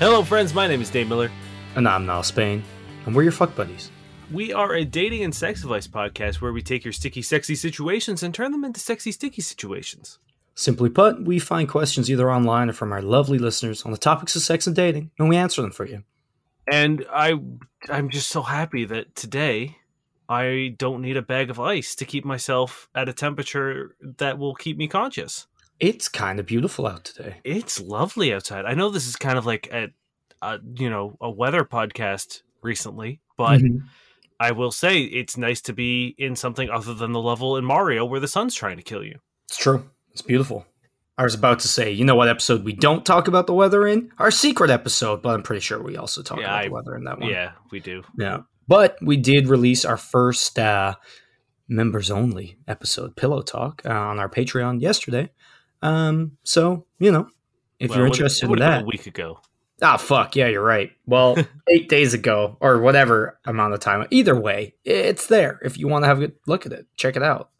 Hello, friends. My name is Dave Miller. And I'm Niall Spain, and we're your fuck buddies. We are a dating and sex advice podcast where we take your sticky, sexy situations and turn them into sexy, sticky situations. Simply put, we find questions either online or from our lovely listeners on the topics of sex and dating, and we answer them for you. And I, I'm just so happy that today I don't need a bag of ice to keep myself at a temperature that will keep me conscious. It's kind of beautiful out today. It's lovely outside. I know this is kind of like a, a you know, a weather podcast recently, but Mhm. I will say it's nice to be in something other than the level in Mario where the sun's trying to kill you. It's true. It's beautiful. I was about to say, you know what episode we don't talk about the weather in? Our secret episode, but I'm pretty sure we also talk Yeah, about I- the weather in that one. Yeah, we do. Yeah. But we did release our first uh, members only episode, Pillow Talk, uh, on our Patreon yesterday. Um, so, you know, if Well, you're interested in that. a week ago. Ah, fuck. Yeah, you're right. Well, eight days ago, or whatever amount of time. Either way, it's there. If you want to have a look at it, check it out.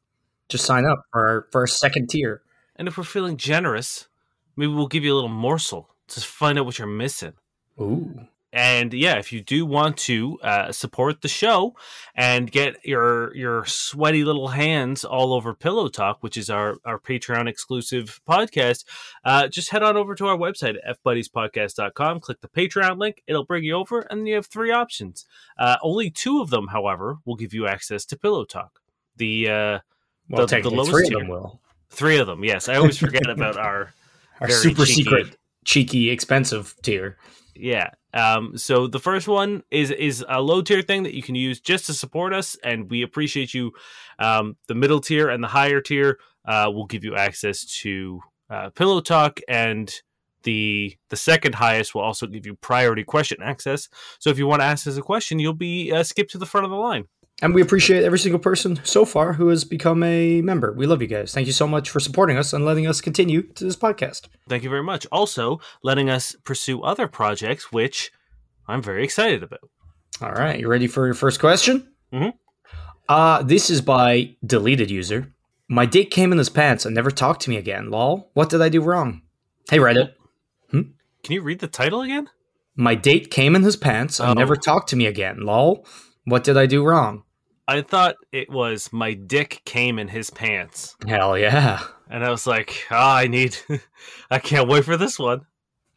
Just sign up for our, for our second tier. And if we're feeling generous, maybe we'll give you a little morsel to find out what you're missing. Ooh. And yeah, if you do want to uh, support the show and get your your sweaty little hands all over Pillow Talk, which is our our Patreon exclusive podcast, uh, just head on over to our website at fbuddiespodcast.com. Click the Patreon link; it'll bring you over, and then you have three options. Uh, only two of them, however, will give you access to Pillow Talk. The uh, Well, The- the lowest three of tier. them will. three of them, yes, I always forget about our Our super cheeky. secret, cheeky, expensive tier. Yeah. Um, so the first one is is a low tier thing that you can use just to support us, and we appreciate you. Um, the middle tier and the higher tier uh, will give you access to uh, Pillow Talk, and the the second highest will also give you priority question access. So if you want to ask us a question, you'll be uh, skipped to the front of the line. And we appreciate every single person so far who has become a member. We love you guys. Thank you so much for supporting us and letting us continue to this podcast. Thank you very much. Also, letting us pursue other projects, which I'm very excited about. All right, you ready for your first question? Mhm. Uh, this is by deleted user. My date came in his pants and never talked to me again. Lol. What did I do wrong? Hey Reddit. Can you read the title again? My date came in his pants and Oh. never talked to me again. Lol. What did I do wrong? I thought it was my dick came in his pants. Hell yeah. And I was like, ah, I need, I can't wait for this one.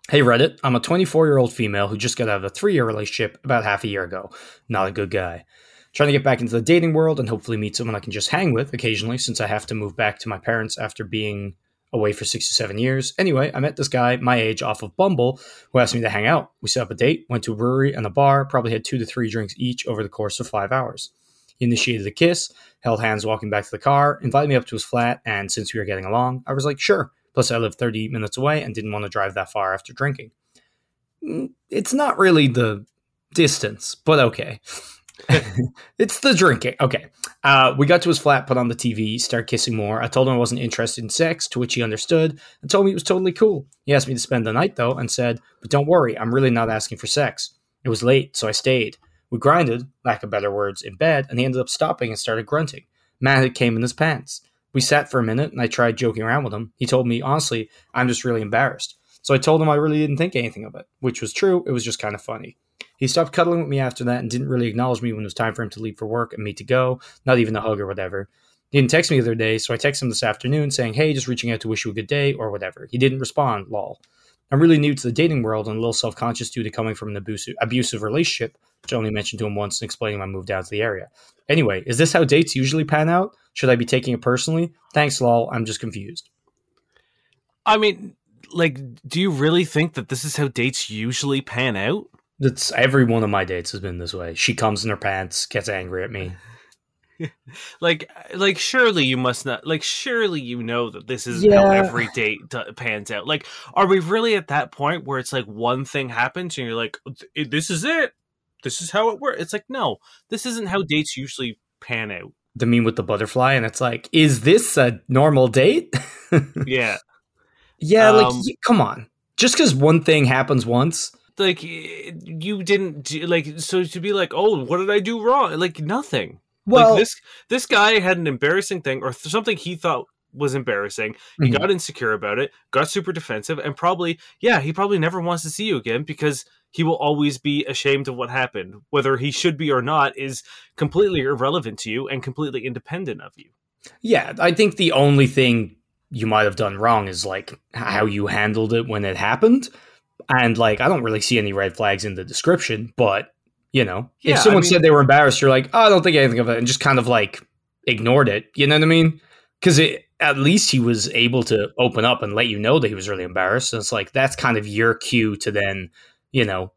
Hey Reddit, I'm a 24 year old female who just got out of a three year relationship about half a year ago. Not a good guy. Trying to get back into the dating world and hopefully meet someone I can just hang with occasionally since I have to move back to my parents after being away for six to seven years. Anyway, I met this guy my age off of Bumble who asked me to hang out. We set up a date, went to a brewery and a bar, probably had two to three drinks each over the course of five hours. He initiated a kiss, held hands walking back to the car, invited me up to his flat, and since we were getting along, I was like, sure. Plus, I lived 30 minutes away and didn't want to drive that far after drinking. Mm, It's not really the distance, but okay. it's the drinking. Okay. Uh, we got to his flat, put on the TV, started kissing more. I told him I wasn't interested in sex, to which he understood and told me it was totally cool. He asked me to spend the night, though, and said, But don't worry, I'm really not asking for sex. It was late, so I stayed. We grinded, lack of better words, in bed, and he ended up stopping and started grunting. Man, it came in his pants. We sat for a minute, and I tried joking around with him. He told me, honestly, I'm just really embarrassed. So I told him I really didn't think anything of it, which was true. It was just kind of funny. He stopped cuddling with me after that and didn't really acknowledge me when it was time for him to leave for work and me to go, not even a hug or whatever. He didn't text me the other day, so I texted him this afternoon saying, hey, just reaching out to wish you a good day or whatever. He didn't respond, lol. I'm really new to the dating world and a little self conscious due to coming from an abusive, abusive relationship, which I only mentioned to him once and explaining I moved out to the area. Anyway, is this how dates usually pan out? Should I be taking it personally? Thanks, lol. I'm just confused. I mean, like, do you really think that this is how dates usually pan out? That's every one of my dates has been this way. She comes in her pants, gets angry at me. Like, like, surely you must not, like, surely you know that this is how Yeah. every date d- pans out. Like, are we really at that point where it's like one thing happens and you're like, this is it? This is how it works? It's like, no, this isn't how dates usually pan out. The meme with the butterfly, and it's like, is this a normal date? Yeah. yeah, Um, like, come on. Just because one thing happens once, like you didn't do, like so to be like oh what did i do wrong like nothing well, like this this guy had an embarrassing thing or th- something he thought was embarrassing. He Mhm. got insecure about it, got super defensive, and probably, yeah, he probably never wants to see you again because he will always be ashamed of what happened. Whether he should be or not is completely irrelevant to you and completely independent of you. Yeah, I think the only thing you might have done wrong is like how you handled it when it happened. And like, I don't really see any red flags in the description, but you know, Yeah, if I someone mean- said they were embarrassed, you're like, oh, I don't think anything of it, and just kind of like ignored it. You know what I mean? Because at least he was able to open up and let you know that he was really embarrassed. And it's like that's kind of your cue to then, you know,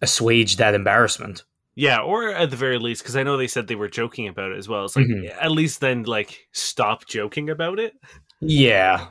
assuage that embarrassment. Yeah, or at the very least, because I know they said they were joking about it as well. It's like Mhm. at least then, like, stop joking about it. Yeah,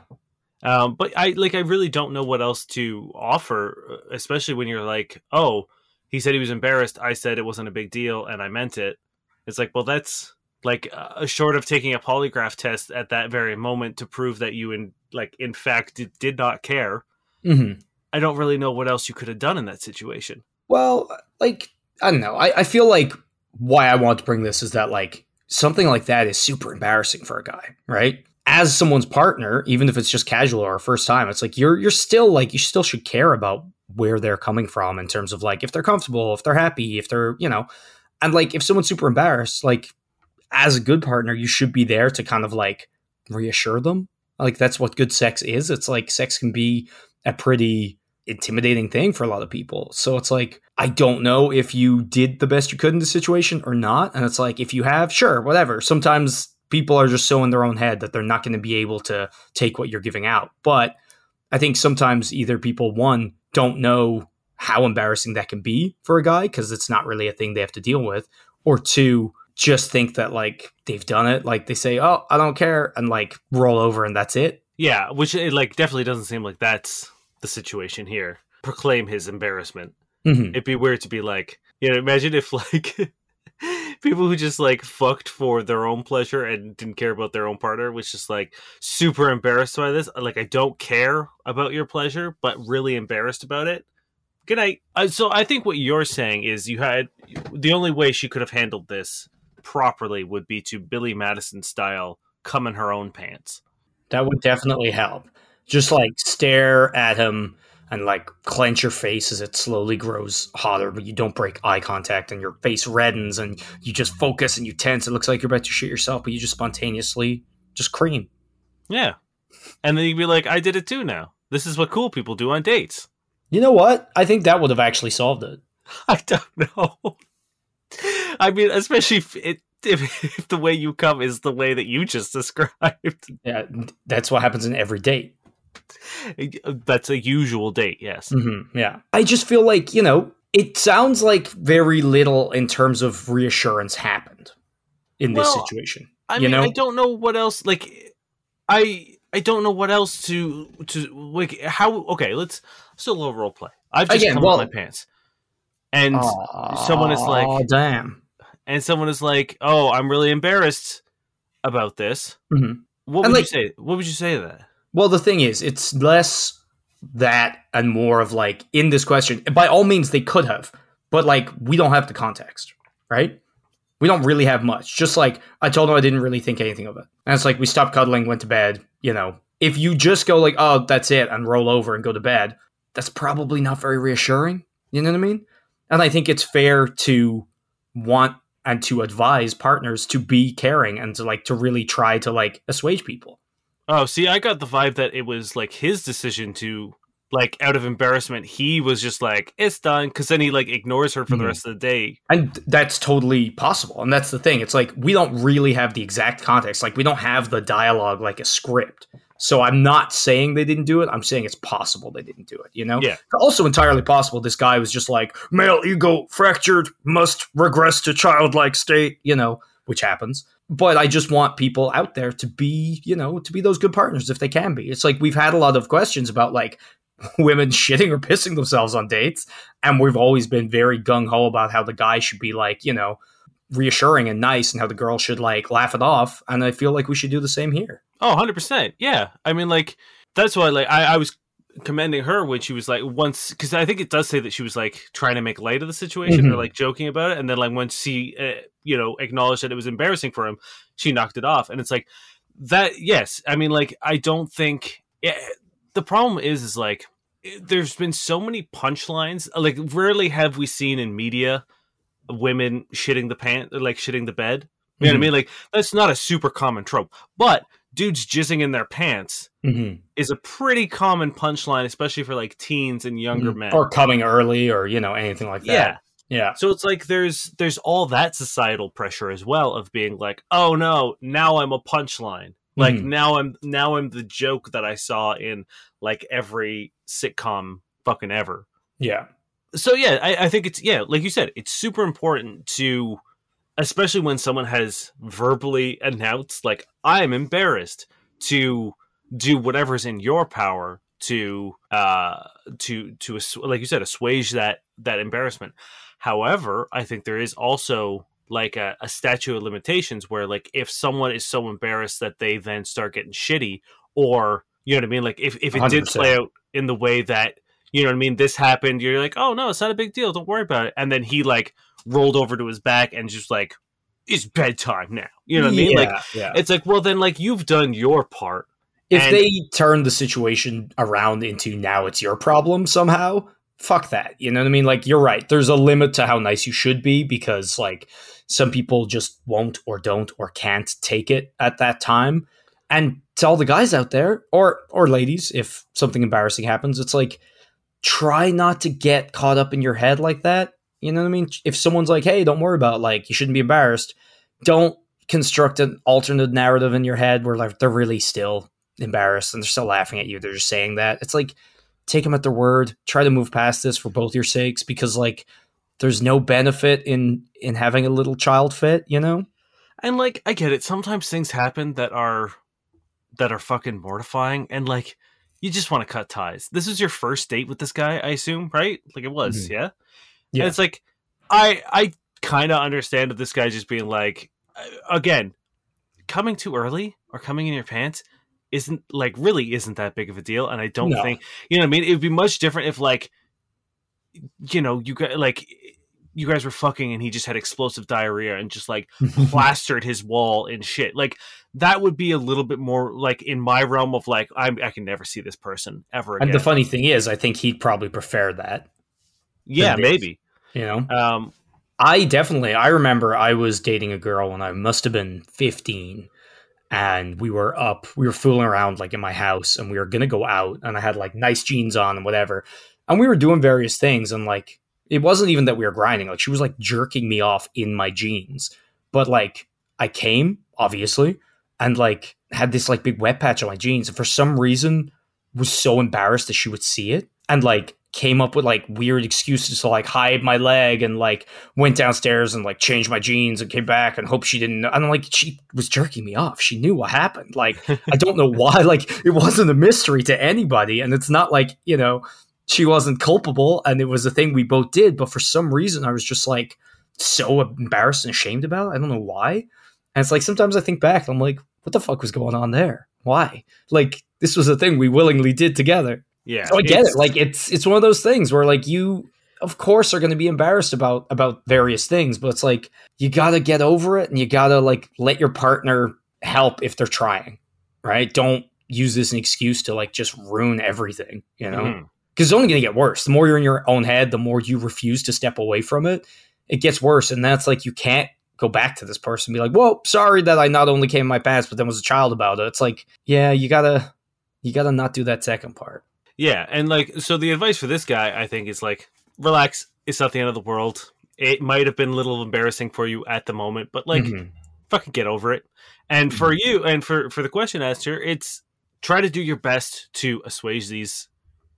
Um, but I like I really don't know what else to offer, uh, especially when you're like, oh, he said he was embarrassed. I said it wasn't a big deal, and I meant it. It's like, well, that's like uh, short of taking a polygraph test at that very moment to prove that you in like in fact did, did not care. hmm I don't really know what else you could have done in that situation. Well, like I don't know. I, I feel like why I want to bring this is that like something like that is super embarrassing for a guy, right? As someone's partner, even if it's just casual or first time, it's like you're you're still like you still should care about where they're coming from in terms of like if they're comfortable, if they're happy, if they're you know, and like if someone's super embarrassed, like as a good partner, you should be there to kind of like reassure them. Like that's what good sex is. It's like sex can be a pretty intimidating thing for a lot of people. So it's like, I don't know if you did the best you could in the situation or not. And it's like, if you have, sure, whatever. Sometimes people are just so in their own head that they're not going to be able to take what you're giving out. But I think sometimes either people, one, don't know how embarrassing that can be for a guy because it's not really a thing they have to deal with, or two, just think that like they've done it. Like they say, oh, I don't care, and like roll over and that's it. Yeah, which it like definitely doesn't seem like that's the situation here. Proclaim his embarrassment. hmm It'd be weird to be like, you know, imagine if like people who just like fucked for their own pleasure and didn't care about their own partner was just like super embarrassed by this. Like, I don't care about your pleasure, but really embarrassed about it. Good night. Uh, so I think what you're saying is you had the only way she could have handled this properly would be to Billy Madison style come in her own pants. That would definitely help. Just like stare at him and like clench your face as it slowly grows hotter, but you don't break eye contact and your face reddens and you just focus and you tense. It looks like you're about to shoot yourself, but you just spontaneously just cream. Yeah. And then you'd be like, I did it too now. This is what cool people do on dates. You know what? I think that would have actually solved it. I don't know. I mean, especially if, it, if, if the way you come is the way that you just described. Yeah, that's what happens in every date. That's a usual date, yes. hmm yeah. I just feel like, you know, it sounds like very little in terms of reassurance happened in this Well, situation. I you mean, know? I don't know what else. Like, I I don't know what else to to like. How? Okay, let's still a little role play. I've just Again, come well- up my pants, and someone is like- oh, damn. and someone is like, "Oh, I'm really embarrassed about this." Mhm. What And, would like- you say? What would you say to that? Well, the thing is, it's less that and more of like in this question. By all means, they could have, but like we don't have the context, right? We don't really have much. Just like I told him, I didn't really think anything of it, and it's like we stopped cuddling, went to bed. You know, if you just go like, "Oh, that's it," and roll over and go to bed, that's probably not very reassuring. You know what I mean? And I think it's fair to want and to advise partners to be caring and to like to really try to like assuage people. Oh, see, I got the vibe that it was like his decision to, like, out of embarrassment, he was just like, "It's done," because then he like ignores her for the Mhm. rest of the day. And that's totally possible. And that's the thing. It's like we don't really have the exact context. Like we don't have the dialogue like a script. So I'm not saying they didn't do it. I'm saying it's possible they didn't do it, you know? Yeah. Also entirely possible this guy was just like, male ego fractured, must regress to childlike state, you know, which happens. But I just want people out there to be, you know, to be those good partners if they can be. It's like we've had a lot of questions about like women shitting or pissing themselves on dates and we've always been very gung ho about how the guy should be like, you know, reassuring and nice and how the girl should like laugh it off. And I feel like we should do the same here. Oh, 100%. Yeah. I mean, like, that's why, like, I, I was commending her when she was like, once, because I think it does say that she was like trying to make light of the situation or Mhm. like joking about it. And then, like, once she, uh, you know, acknowledged that it was embarrassing for him, she knocked it off. And it's like, that yes, I mean like I don't think yeah, the problem is is like there's been so many punchlines. Like rarely have we seen in media women shitting the pant like shitting the bed. You know what I Mhm. mean? Like that's not a super common trope, but dudes jizzing in their pants Mhm. is a pretty common punchline, especially for like teens and younger Mhm. men. or coming early or you know anything like that. Yeah. Yeah. So it's like there's there's all that societal pressure as well of being like, oh no, now I'm a punchline. Like Mhm. now I'm now I'm the joke that I saw in like every sitcom fucking ever. Yeah. So yeah, I, I think it's yeah, like you said, it's super important to especially when someone has verbally announced like I am embarrassed to do whatever's in your power to uh to to like you said assuage that that embarrassment however i think there is also like a, a statute of limitations where like if someone is so embarrassed that they then start getting shitty or you know what i mean like if, if it did 100%. play out in the way that you know what i mean this happened you're like oh no it's not a big deal don't worry about it and then he like rolled over to his back and just like it's bedtime now you know what i mean like Yeah, yeah. it's like well then like you've done your part if and- they turn the situation around into now it's your problem somehow, fuck that. You know what I mean? Like you're right. There's a limit to how nice you should be because like some people just won't or don't or can't take it at that time. And to all the guys out there or or ladies, if something embarrassing happens, it's like try not to get caught up in your head like that. You know what I mean? If someone's like, "Hey, don't worry about it, like you shouldn't be embarrassed." Don't construct an alternate narrative in your head where like they're really still embarrassed and they're still laughing at you. They're just saying that. It's like take them at their word. Try to move past this for both your sakes because like there's no benefit in in having a little child fit, you know? And like I get it, sometimes things happen that are that are fucking mortifying and like you just want to cut ties. This is your first date with this guy, I assume, right? Like it was, Mhm. yeah? Yeah. And it's like I I kind of understand that this guy's just being like again, coming too early or coming in your pants isn't like really isn't that big of a deal and I don't No. think you know what I mean? It would be much different if like you know, you guys like you guys were fucking and he just had explosive diarrhea and just like plastered his wall in shit. Like that would be a little bit more like in my realm of like I'm, I can never see this person ever again. and the funny thing is, I think he'd probably prefer that, yeah, maybe. You know? Um, I definitely I remember I was dating a girl when I must have been 15 and we were up we were fooling around like in my house and we were to go out and I had like nice jeans on and whatever and we were doing various things and like it wasn't even that we were grinding like she was like jerking me off in my jeans but like I came obviously and like had this like big wet patch on my jeans and for some reason was so embarrassed that she would see it and like came up with like weird excuses to like hide my leg and like went downstairs and like changed my jeans and came back and hoped she didn't. And like she was jerking me off. She knew what happened. Like I don't know why. Like it wasn't a mystery to anybody, and it's not like you know she wasn't culpable and it was a thing we both did. But for some reason, I was just like so embarrassed and ashamed about it. I don't know why. And it's like sometimes I think back, I'm like, what the fuck was going on there? Why? Like this was a thing we willingly did together. Yeah, So I get it. Like it's it's one of those things where like you of course are going to be embarrassed about about various things, but it's like you got to get over it and you got to like let your partner help if they're trying. Right? Don't use this as an excuse to like just ruin everything, you know? Mhm. Cuz it's only going to get worse. The more you're in your own head, the more you refuse to step away from it, it gets worse and that's like you can't go back to this person and be like, "Whoa, sorry that I not only came in my past, but then was a child about it." It's like, yeah, you got to you got to not do that second part. Yeah, and like so the advice for this guy I think is like relax, it's not the end of the world. It might have been a little embarrassing for you at the moment, but like Mhm. fucking get over it. And for you and for for the question asker, it's try to do your best to assuage these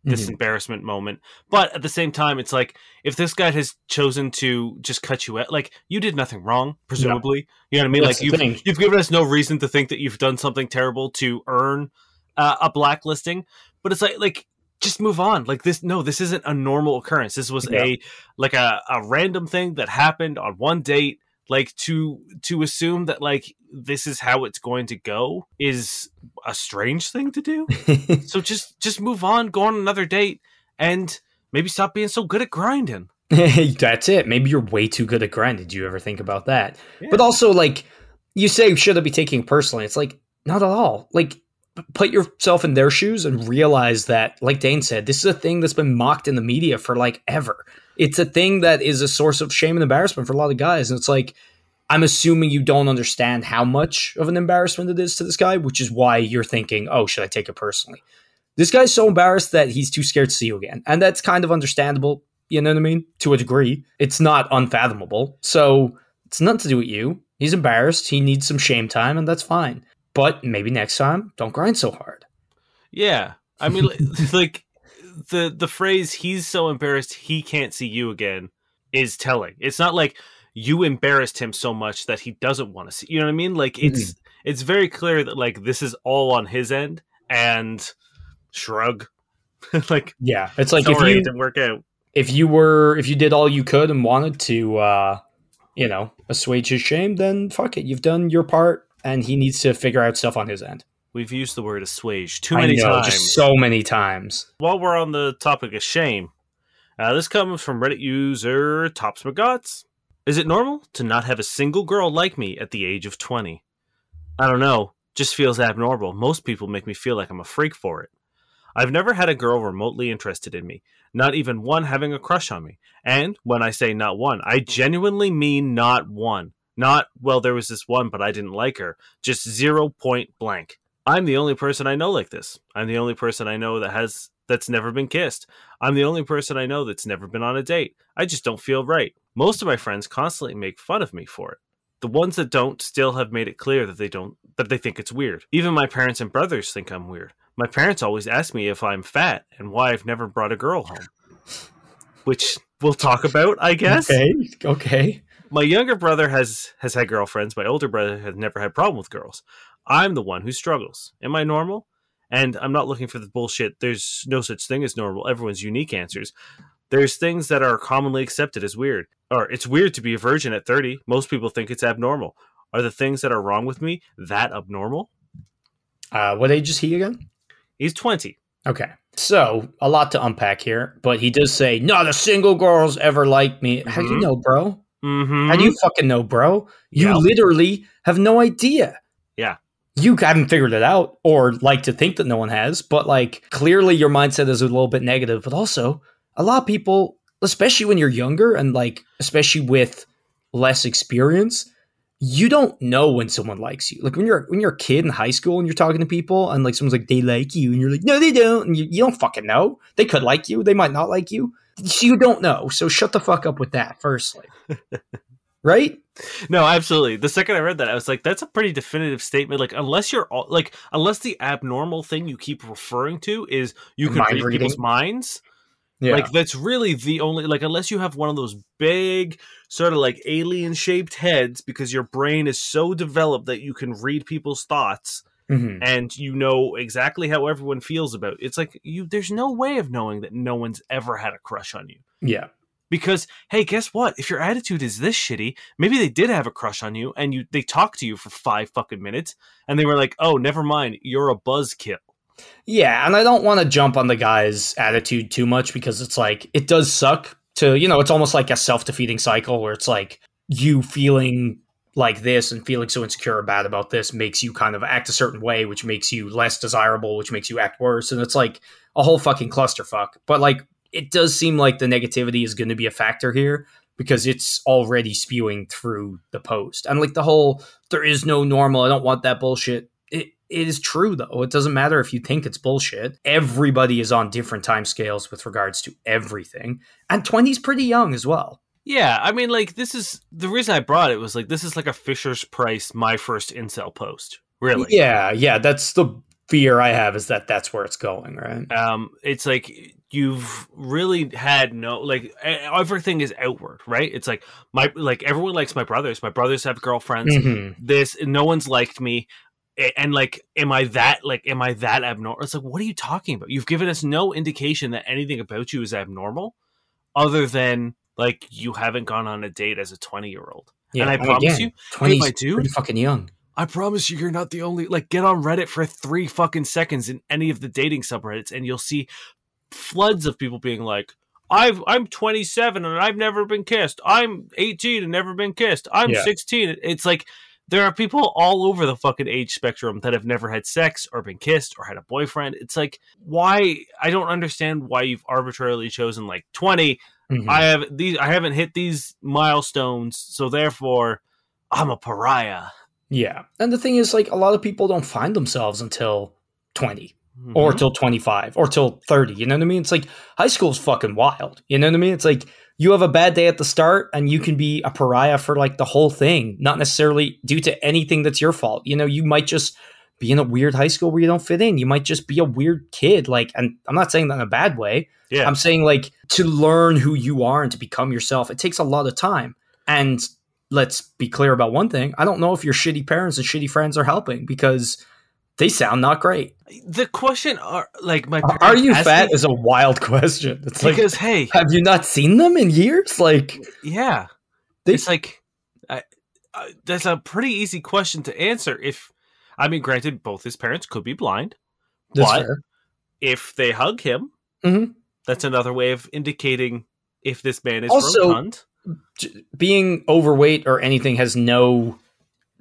this Mhm. embarrassment moment. But at the same time, it's like if this guy has chosen to just cut you out, like you did nothing wrong, presumably. You know what I mean? That's like you've thing. you've given us no reason to think that you've done something terrible to earn uh, a blacklisting. But it's like like just move on. Like this, no, this isn't a normal occurrence. This was Yeah. a like a, a random thing that happened on one date. Like to to assume that like this is how it's going to go is a strange thing to do. So just just move on, go on another date, and maybe stop being so good at grinding. That's it. Maybe you're way too good at grinding. Do you ever think about that? Yeah. But also, like you say, should I be taking it personally? It's like not at all. Like, put yourself in their shoes and realize that, like Dane said, this is a thing that's been mocked in the media for like ever. It's a thing that is a source of shame and embarrassment for a lot of guys. And it's like, I'm assuming you don't understand how much of an embarrassment it is to this guy, which is why you're thinking, oh, should I take it personally? This guy's so embarrassed that he's too scared to see you again. And that's kind of understandable, you know what I mean? To a degree. It's not unfathomable. So it's nothing to do with you. He's embarrassed. He needs some shame time, and that's fine. But maybe next time, don't grind so hard. Yeah. I mean, like the the phrase "he's so embarrassed he can't see you again" is telling. It's not like you embarrassed him so much that he doesn't want to see. You know what I mean? Like it's mm-hmm. it's very clear that like this is all on his end, and shrug. like yeah, it's like if you didn't work out. If you were if you did all you could and wanted to, uh, you know, assuage his shame, then fuck it, you've done your part and he needs to figure out stuff on his end. We've used the word assuage too many know, times. Just so many times. While we're on the topic of shame, uh, this comes from Reddit user Tops McGots. Is it normal to not have a single girl like me at the age of 20? I don't know. Just feels abnormal. Most people make me feel like I'm a freak for it. I've never had a girl remotely interested in me, not even one having a crush on me. And when I say not one, I genuinely mean not one. Not, well, there was this one, but I didn't like her. Just zero point blank. I'm the only person I know like this. I'm the only person I know that has that's never been kissed. I'm the only person I know that's never been on a date. I just don't feel right. Most of my friends constantly make fun of me for it. The ones that don't still have made it clear that they don't that they think it's weird. Even my parents and brothers think I'm weird. My parents always ask me if I'm fat and why I've never brought a girl home. Which we'll talk about, I guess. Okay. Okay my younger brother has has had girlfriends. My older brother has never had problem with girls. I'm the one who struggles. Am I normal? And I'm not looking for the bullshit. There's no such thing as normal. Everyone's unique answers. There's things that are commonly accepted as weird. Or it's weird to be a virgin at 30. Most people think it's abnormal. Are the things that are wrong with me that abnormal? Uh, what age is he again? He's 20. Okay. So, a lot to unpack here, but he does say, Not a single girl's ever liked me. Mm-hmm. How do you know, bro? Mm-hmm. How do you fucking know, bro? You yeah. literally have no idea. Yeah. You haven't figured it out or like to think that no one has, but like clearly your mindset is a little bit negative. But also, a lot of people, especially when you're younger and like, especially with less experience, you don't know when someone likes you. Like when you're when you're a kid in high school and you're talking to people and like someone's like they like you and you're like no they don't and you, you don't fucking know. They could like you, they might not like you you don't know. So shut the fuck up with that, firstly. right? No, absolutely. The second I read that, I was like, that's a pretty definitive statement. Like, unless you're all, like, unless the abnormal thing you keep referring to is you can read reading. people's minds. Yeah. Like that's really the only like unless you have one of those big sort of like alien shaped heads because your brain is so developed that you can read people's thoughts mm-hmm. and you know exactly how everyone feels about it. It's like you there's no way of knowing that no one's ever had a crush on you. Yeah. Because hey, guess what? If your attitude is this shitty, maybe they did have a crush on you and you they talked to you for 5 fucking minutes and they were like, "Oh, never mind, you're a buzzkill." Yeah, and I don't want to jump on the guy's attitude too much because it's like it does suck to, you know, it's almost like a self-defeating cycle where it's like you feeling like this and feeling so insecure about about this makes you kind of act a certain way, which makes you less desirable, which makes you act worse. And it's like a whole fucking clusterfuck. But like, it does seem like the negativity is going to be a factor here because it's already spewing through the post. And like the whole, there is no normal, I don't want that bullshit. It, it is true though. It doesn't matter if you think it's bullshit. Everybody is on different time scales with regards to everything. And 20 is pretty young as well. Yeah, I mean, like this is the reason I brought it was like this is like a Fisher's Price, my first incel post. Really? Yeah, yeah. That's the fear I have is that that's where it's going, right? Um, it's like you've really had no like everything is outward, right? It's like my like everyone likes my brothers. My brothers have girlfriends. Mm-hmm. This no one's liked me and like am i that like am i that abnormal it's like what are you talking about you've given us no indication that anything about you is abnormal other than like you haven't gone on a date as a 20 year old. Yeah, and I oh, promise again, you, 20 my dude, pretty fucking young. I promise you, you're not the only. Like, get on Reddit for three fucking seconds in any of the dating subreddits, and you'll see floods of people being like, "I've I'm 27 and I've never been kissed. I'm 18 and never been kissed. I'm yeah. 16." It's like there are people all over the fucking age spectrum that have never had sex or been kissed or had a boyfriend. It's like why I don't understand why you've arbitrarily chosen like 20. Mhm. I have these I haven't hit these milestones, so therefore I'm a pariah. yeah. And the thing is, like, a lot of people don't find themselves until 20 or Mhm. till 25 or till 30. You know what I mean? It's like high school's fucking wild. You know what I mean? It's like you have a bad day at the start and you can be a pariah for like the whole thing, not necessarily due to anything that's your fault. You know, you might just be in a weird high school where you don't fit in. You might just be a weird kid. Like, and I'm not saying that in a bad way. yeah. I'm saying like to learn who you are and to become yourself, it takes a lot of time. And let's be clear about one thing. I don't know if your shitty parents and shitty friends are helping because they sound not great. the question are like my Are you fat me- is a wild question. It's like because hey, have you not seen them in years? Like yeah. they it's like I, I, that's a pretty easy question to answer if i mean granted both his parents could be blind that's but fair. if they hug him Mhm. that's another way of indicating if this man is Also- rotund being overweight or anything has no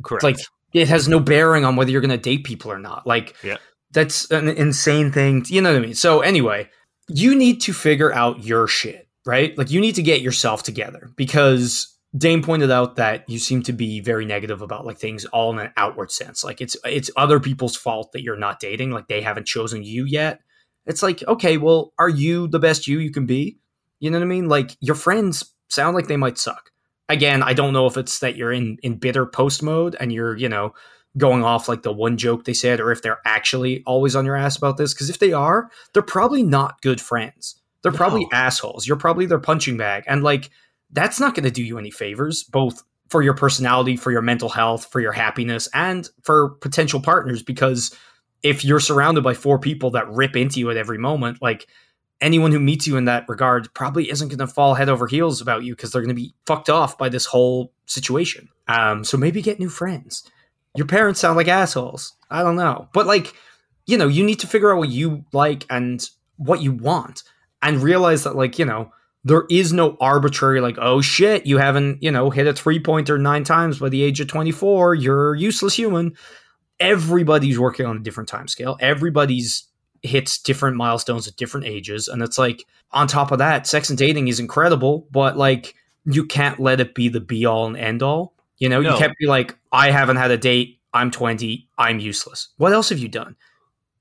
correct like it has no bearing on whether you're going to date people or not. Like, Yeah. that's an insane thing. You know what I mean? So, anyway, you need to figure out your shit, right? Like, you need to get yourself together because Dane pointed out that you seem to be very negative about like things all in an outward sense. Like, it's it's other people's fault that you're not dating. Like, they haven't chosen you yet. It's like, okay, well, are you the best you you can be? You know what I mean? Like, your friends sound like they might suck again, I don't know if it's that you're in in bitter post mode and you're, you know, going off like the one joke they said, or if they're actually always on your ass about this. Because if they are, they're probably not good friends. They're probably assholes. You're probably their punching bag, and like that's not going to do you any favors, both for your personality, for your mental health, for your happiness, and for potential partners. Because if you're surrounded by four people that rip into you at every moment, like anyone who meets you in that regard probably isn't going to fall head over heels about you because they're going to be fucked off by this whole situation. Um, so maybe get new friends. Your parents sound like assholes. I don't know, but like, you know, you need to figure out what you like and what you want, and realize that, like, you know, there is no arbitrary like, oh shit, you haven't, you know, hit a three pointer nine times by the age of twenty four. You're a useless human. Everybody's working on a different time scale. Everybody's hits different milestones at different ages. And it's like, on top of that, sex and dating is incredible, but like, you can't let it be the be all and end all. You know, No. you can't be like, I haven't had a date. I'm 20. I'm useless. What else have you done?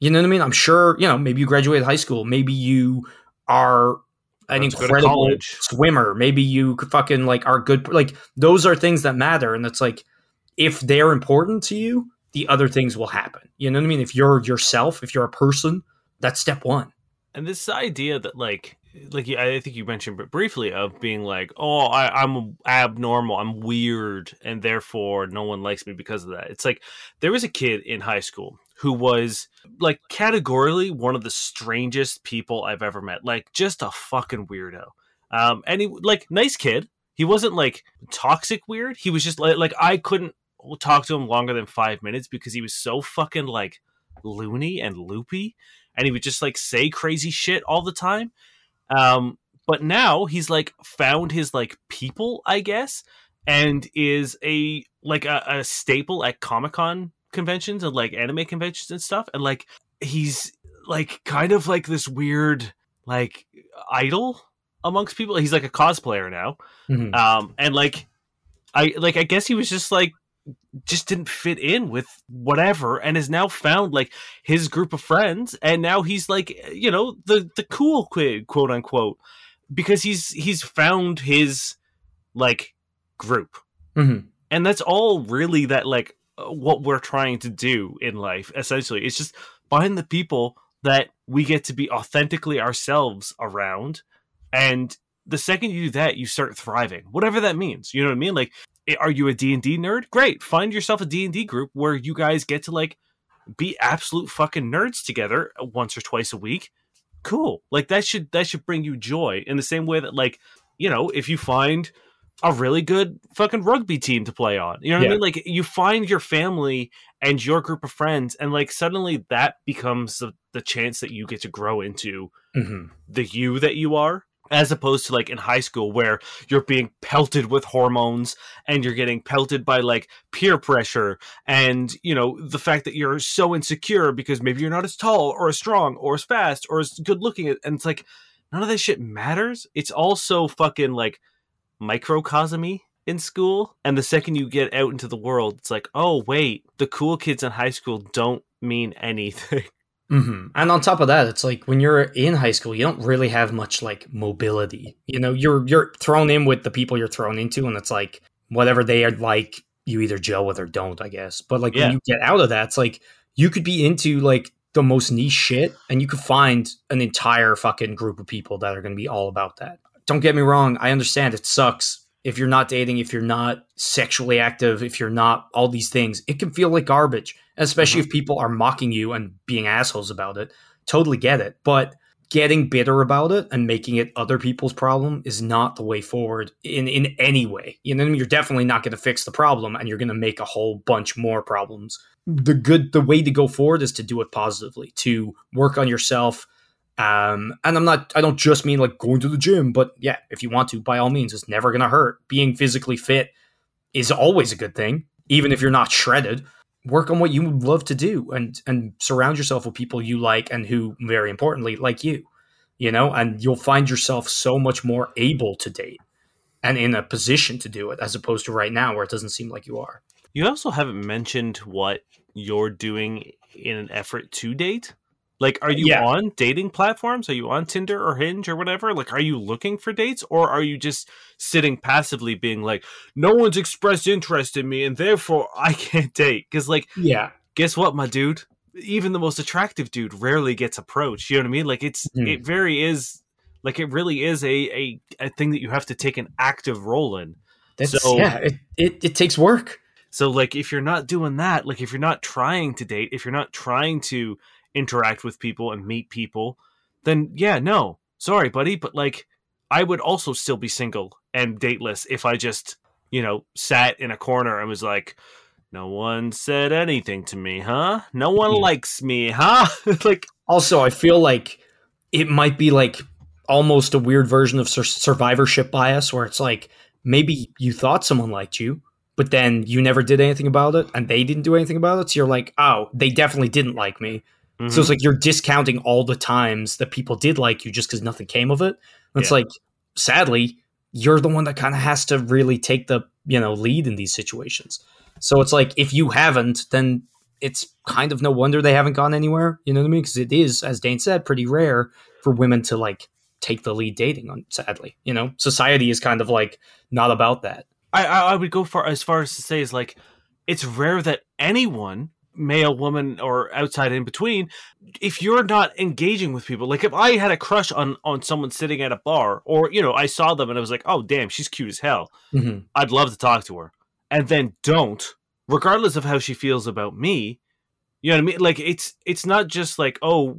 You know what I mean? I'm sure, you know, maybe you graduated high school. Maybe you are an Went to go to incredible college. swimmer. Maybe you fucking like are good. Like, those are things that matter. And it's like, if they're important to you, the other things will happen. You know what I mean? If you're yourself, if you're a person, that's step one. and this idea that like like I think you mentioned br- briefly of being like, oh, I, I'm abnormal, I'm weird, and therefore no one likes me because of that. It's like there was a kid in high school who was like categorically one of the strangest people I've ever met. Like just a fucking weirdo. Um, and he like nice kid. He wasn't like toxic weird. He was just like like I couldn't talk to him longer than five minutes because he was so fucking like loony and loopy and he would just like say crazy shit all the time. Um, but now he's like found his like people, I guess, and is a like a, a staple at Comic Con conventions and like anime conventions and stuff. And like he's like kind of like this weird like idol amongst people. He's like a cosplayer now. Mhm. Um, and like I like I guess he was just like just didn't fit in with whatever and has now found like his group of friends and now he's like you know the the cool kid quote unquote because he's he's found his like group Mhm. and that's all really that like what we're trying to do in life essentially. It's just find the people that we get to be authentically ourselves around. And the second you do that you start thriving whatever that means. You know what i mean? Like eh, are you a d&d nerd? Great. Find yourself a d&d group where you guys get to like be absolute fucking nerds together once or twice a week. Cool. Like that should that should bring you joy in the same way that like you know if you find a really good fucking rugby team to play on you know what Yeah. i mean like you find your family and your group of friends and like suddenly that becomes the, the chance that you get to grow into Mhm. the you that you are as opposed to like in high school where you're being pelted with hormones and you're getting pelted by like peer pressure and you know the fact that you're so insecure because maybe you're not as tall or as strong or as fast or as good looking and it's like none of this shit matters it's also fucking like microcosmy in school and the second you get out into the world it's like oh wait the cool kids in high school don't mean anything Mm-hmm. And on top of that, it's like when you're in high school, you don't really have much like mobility. You know, you're you're thrown in with the people you're thrown into, and it's like whatever they are like, you either gel with or don't, I guess. But like Yeah. when you get out of that, it's like you could be into like the most niche shit, and you could find an entire fucking group of people that are going to be all about that. Don't get me wrong, I understand it sucks if you're not dating, if you're not sexually active, if you're not all these things. It can feel like garbage, especially mm-hmm. if people are mocking you and being assholes about it. Totally get it, but getting bitter about it and making it other people's problem is not the way forward in in any way. You know I mean? You're definitely not going to fix the problem and you're going to make a whole bunch more problems. The good the way to go forward is to do it positively, to work on yourself. Um, and I'm not I don't just mean like going to the gym, but yeah, if you want to, by all means, it's never going to hurt. Being physically fit is always a good thing, even if you're not shredded work on what you love to do and and surround yourself with people you like and who very importantly like you you know and you'll find yourself so much more able to date and in a position to do it as opposed to right now where it doesn't seem like you are You also haven't mentioned what you're doing in an effort to date. Like, are you Yeah. on dating platforms? Are you on Tinder or Hinge or whatever? Like, are you looking for dates or are you just sitting passively being like, no one's expressed interest in me and therefore I can't date? Because, like, yeah guess what, my dude? Even the most attractive dude rarely gets approached. You know what I mean? Like, it's, Mhm. it very is, like, it really is a, a, a thing that you have to take an active role in. that's So- yeah it, it, it takes work So like if you're not doing that, like if you're not trying to date, if you're not trying to interact with people and meet people, then yeah, no. Sorry, buddy, but like I would also still be single and dateless if I just, you know, sat in a corner and was like no one said anything to me, huh? No one Yeah. likes me, huh? like also i feel like it might be like almost a weird version of sur- survivorship bias where it's like maybe you thought someone liked you but then you never did anything about it and they didn't do anything about it so you're like oh they definitely didn't like me So mhm. it's like you're discounting all the times that people did like you just because nothing came of it. And It's Yeah. like, sadly, you're the one that kind of has to really take the you know lead in these situations. So it's like if you haven't, then it's kind of no wonder they haven't gone anywhere. You know what I mean? Because it is, as Dane said, pretty rare for women to like take the lead dating. On sadly, you know, society is kind of like not about that. I, I I would go far as far as to say is like it's rare that anyone male woman or outside in between if you're not engaging with people like if i had a crush on on someone sitting at a bar or you know i saw them and i was like oh damn she's cute as hell. Mhm. i'd love to talk to her. And then don't regardless of how she feels about me you know what i mean? Like it's it's not just like oh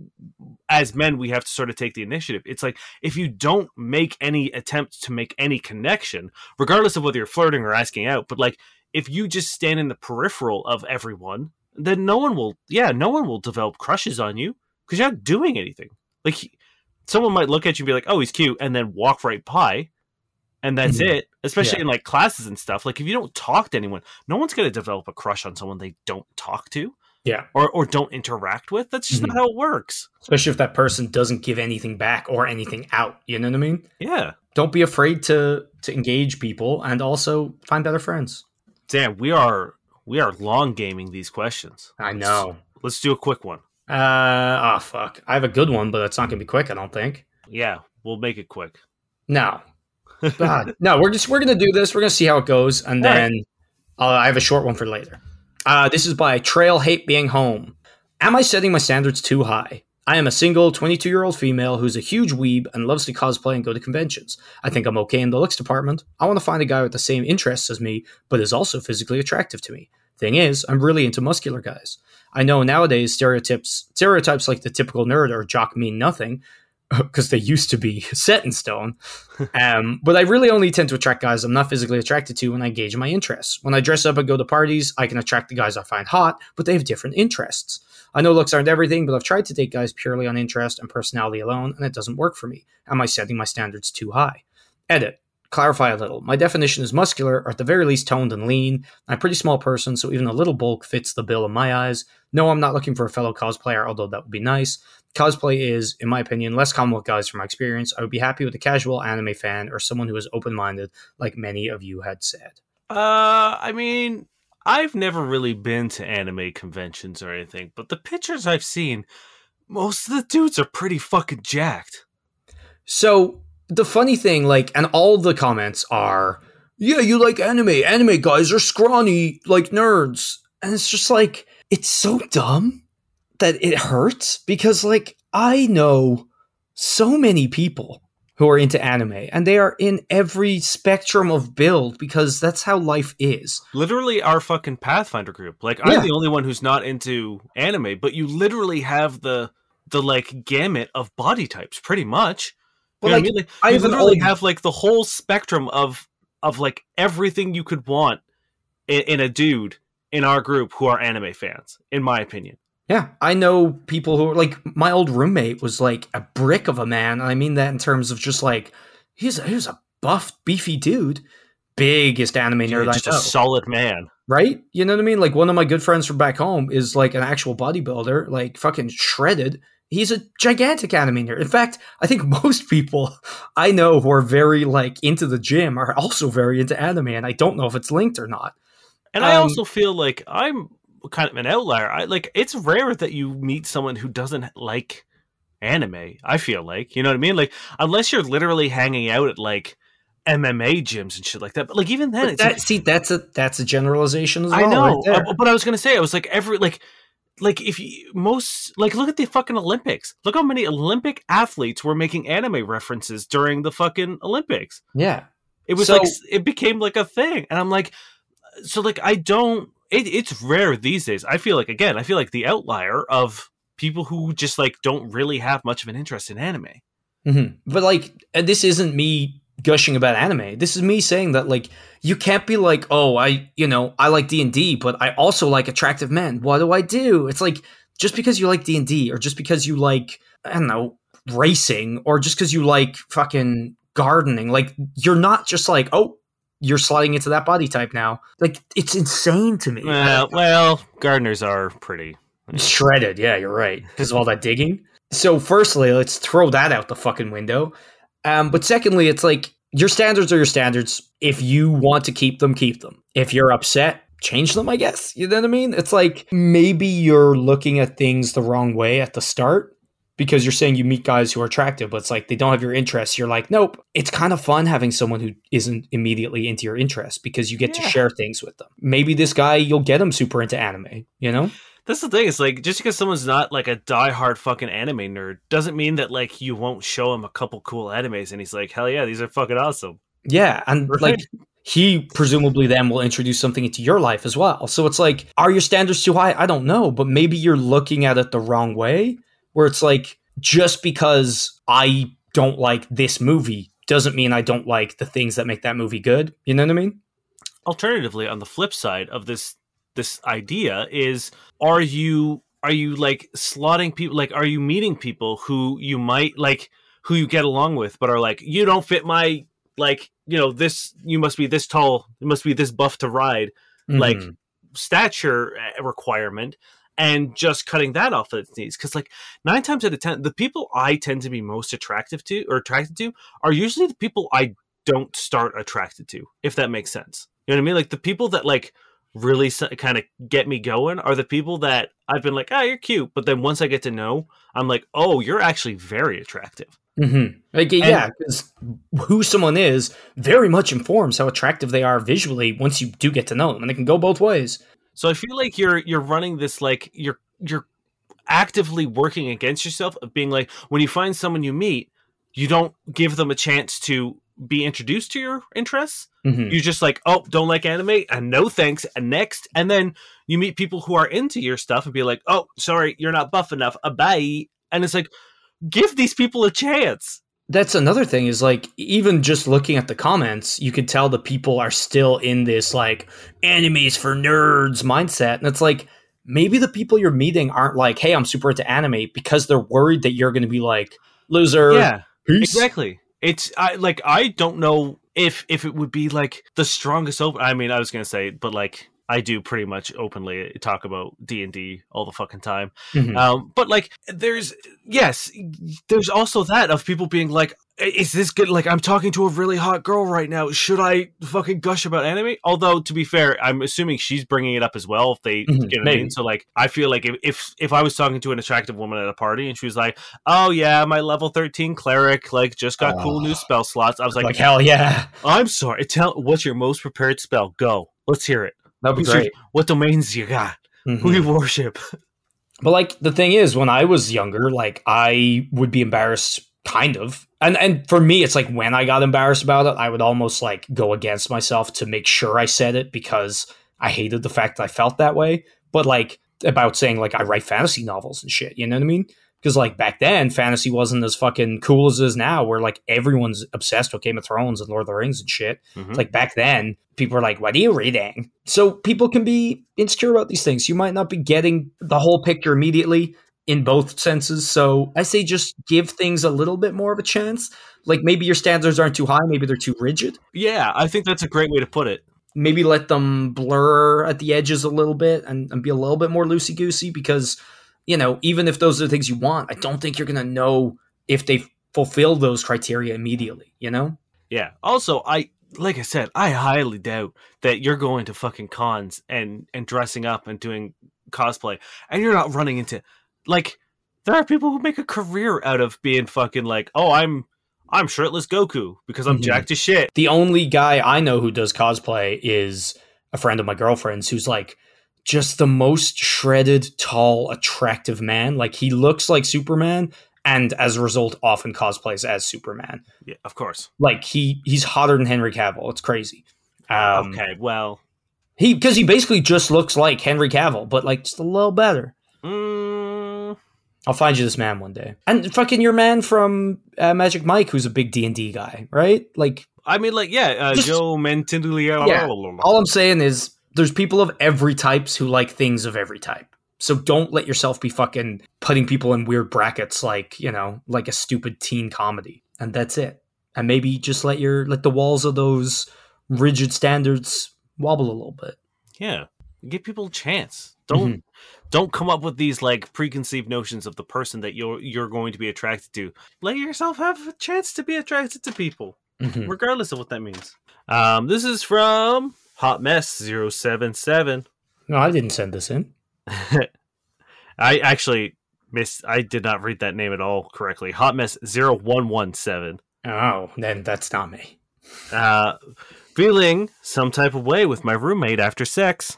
as men we have to sort of take the initiative. It's like if you don't make any attempt to make any connection regardless of whether you're flirting or asking out but like if you just stand in the peripheral of everyone then no one will yeah no one will develop crushes on you because you're not doing anything like he- someone might look at you and be like oh he's cute and then walk right by and that's Mhm. it especially Yeah. in like classes and stuff like if you don't talk to anyone no one's going to develop a crush on someone they don't talk to Yeah, or, or don't interact with that's just Mhm. not how it works especially if that person doesn't give anything back or anything out. You know what I mean? yeah don't be afraid to to engage people and also find better friends. damn we are we are long gaming these questions I know. let's do a quick one Uh oh fuck. I have a good one, but it's not gonna be quick, I don't think. yeah we'll make it quick No. God. no, we're just we're gonna do this. We're gonna see how it goes, and All right. then uh, I have a short one for later. Uh, this is by Trail Hate Being Home. Am I setting my standards too high? I am a single 22 year old female who's a huge weeb and loves to cosplay and go to conventions. I think I'm okay in the looks department. I want to find a guy with the same interests as me, but is also physically attractive to me. Thing is, I'm really into muscular guys. I know nowadays stereotypes stereotypes like the typical nerd or jock mean nothing, because they used to be set in stone. Um, but I really only tend to attract guys I'm not physically attracted to when I gauge my interests. When I dress up and go to parties, I can attract the guys I find hot, but they have different interests. I know looks aren't everything, but I've tried to date guys purely on interest and personality alone, and it doesn't work for me. Am I setting my standards too high? Edit. Clarify a little. My definition is muscular, or at the very least toned and lean. I'm a pretty small person, so even a little bulk fits the bill in my eyes. No, I'm not looking for a fellow cosplayer, although that would be nice. Cosplay is, in my opinion, less common with guys from my experience. I would be happy with a casual anime fan or someone who is open minded, like many of you had said. Uh, I mean, I've never really been to anime conventions or anything, but the pictures I've seen, most of the dudes are pretty fucking jacked. So the funny thing, like, and all the comments are, yeah, you like anime. Anime guys are scrawny, like nerds. And it's just like, it's so dumb that it hurts because, like, I know so many people who are into anime and they are in every spectrum of build because that's how life is. Literally, our fucking Pathfinder group. Like, I'm the only one who's not into anime, but you literally have the the like gamut of body types, pretty much. But You like, I mean? Like, I you have literally old- have like the whole spectrum of of like everything you could want in, in a dude in our group who are anime fans, in my opinion. Yeah, I know people who are like my old roommate was like a brick of a man, and I mean that in terms of just like he's a, he's a buff, beefy dude, biggest anime nerd just I know, a solid man. right? You know what I mean? Like one of my good friends from back home is like an actual bodybuilder, like fucking shredded. He's a gigantic anime nerd. In fact, I think most people I know who are very like into the gym are also very into anime, and I don't know if it's linked or not. And I Um, also feel like I'm kind of an outlier. I like it's rare that you meet someone who doesn't like anime. I feel like, you know what I mean? Like unless you're literally hanging out at like MMA gyms and shit like that. But like even then that, like, see, that's a that's a generalization as well. I know, right uh, but I was gonna say I was like every like like if you most like look at the fucking Olympics. Look how many Olympic athletes were making anime references during the fucking Olympics. yeah. It was So- like it became like a thing, and I'm like, so like I don't. It, it's rare these days. I feel like again, I feel like the outlier of people who just like don't really have much of an interest in anime. hmm But like, this isn't me gushing about anime. This is me saying that like you can't be like, oh, I you know I like D and D, but I also like attractive men. What do I do? It's like just because you like D and D, or just because you like I don't know racing, or just because you like fucking gardening, like you're not just like oh. You're sliding into that body type now. Like it's insane to me. Well, well, gardeners are pretty. Shredded, yeah, you're right. Because of all that digging. So, firstly, let's throw that out the fucking window. Um, but secondly, it's like your standards are your standards. If you want to keep them, keep them. If you're upset, change them, I guess. You know what I mean? It's like maybe you're looking at things the wrong way at the start because you're saying you meet guys who are attractive, but it's like they don't have your interests. You're like, nope. It's kind of fun having someone who isn't immediately into your interests because you get to share things with them. Maybe this guy, you'll get him super into anime, you know? That's the thing. It's like just because someone's not like a diehard fucking anime nerd doesn't mean that like you won't show him a couple cool animes and he's like, hell yeah, these are fucking awesome. Yeah, and Right. like he presumably then will introduce something into your life as well. So it's like, are your standards too high? I don't know, but maybe you're looking at it the wrong way, where it's like, just because I don't like this movie doesn't mean I don't like the things that make that movie good. You know what I mean? alternatively on the flip side of this this idea is are you are you like slotting people like are you meeting people who you might like who you get along with but are like you don't fit my like you know this you must be this tall you must be this buff to ride Like, Mhm. stature uh, requirement and just cutting that off at its knees because like nine times out of ten the people i tend to be most attractive to or attracted to are usually the people i don't start attracted to if that makes sense you know what i mean like the people that like really kind of get me going are the people that i've been like ah you're cute but then once i get to know i'm like oh you're actually very attractive Mm-hmm. Like, yeah, because who someone is very much informs how attractive they are visually once you do get to know them, and it can go both ways. So I feel like you're you're running this like you're you're actively working against yourself of being like when you find someone you meet, you don't give them a chance to be introduced to your interests. Mhm. You just like, oh, don't like anime, and no thanks, and next, and then you meet people who are into your stuff and be like, oh, sorry, you're not buff enough, a bye, and it's like, give these people a chance. That's another thing is like even just looking at the comments, you could tell the people are still in this like animes for nerds mindset. And it's like maybe the people you're meeting aren't like, hey, I'm super into anime because they're worried that you're going to be like loser. Yeah, peace. exactly. It's I like I don't know if if it would be like the strongest open. I mean, I was gonna say, but like I do pretty much openly talk about D and D all the fucking time. Mhm. Um, but like, there's yes, there's also that of people being like, "Is this good?" Like, I'm talking to a really hot girl right now. Should I fucking gush about anime? Although, to be fair, I'm assuming she's bringing it up as well. If they, Mhm, you know I mean. So, like, I feel like if, if if I was talking to an attractive woman at a party and she was like, "Oh yeah, my level 13 cleric like just got cool new Oh. spell slots," I was like, like, hell yeah, "I'm sorry. Tell what's your most prepared spell? Go. Let's hear it. That'd be great. What domains you got? Mhm. Who you worship?" But like the thing is, when I was younger, like I would be embarrassed, kind of. And and for me, it's like when I got embarrassed about it, I would almost like go against myself to make sure I said it because I hated the fact that I felt that way. But like about saying like I write fantasy novels and shit, you know what I mean? Because like back then, fantasy wasn't as fucking cool as it is now, where like everyone's obsessed with Game of Thrones and Lord of the Rings and shit. Mhm. It's like back then, people were like, What are you reading? So people can be insecure about these things. You might not be getting the whole picture immediately in both senses. So I say just give things a little bit more of a chance. Like maybe your standards aren't too high, maybe they're too rigid. Yeah, I think that's a great way to put it. Maybe let them blur at the edges a little bit and, and be a little bit more loosey goosey because, you know, even if those are the things you want, I don't think you're going to know if they fulfill those criteria immediately, you know? Yeah. Also, I like I said, I highly doubt that you're going to fucking cons and and dressing up and doing cosplay, and you're not running into like there are people who make a career out of being fucking like, oh, I'm I'm shirtless Goku because I'm Mhm. jacked to shit. The only guy I know who does cosplay is a friend of my girlfriend's who's like just the most shredded, tall, attractive man. Like he looks like Superman and as a result often cosplays as Superman. Yeah, of course. Like he he's hotter than Henry Cavill. It's crazy. Um okay, well, he because he basically just looks like Henry Cavill, but like just a little better. mm, I'll find you this man one day. And fucking your man from uh, Magic Mike, who's a big D and D guy, right? Like I mean, like, yeah, uh, Just- Joe Manganiello. Yeah. all I'm saying is there's people of every types who like things of every type. So don't let yourself be fucking putting people in weird brackets like, you know, like a stupid teen comedy. And that's it. And maybe just let your let the walls of those rigid standards wobble a little bit. Yeah, give people a chance. Don't don't come up with these like preconceived notions of the person that you're you're going to be attracted to. Let yourself have a chance to be attracted to people, Mhm. regardless of what that means. Um, this is from Hot Mess 077. No, I didn't send this in. I actually missed. I did not read that name at all correctly. Hot Mess 0117. Oh, then that's not me. Uh, feeling some type of way with my roommate after sex.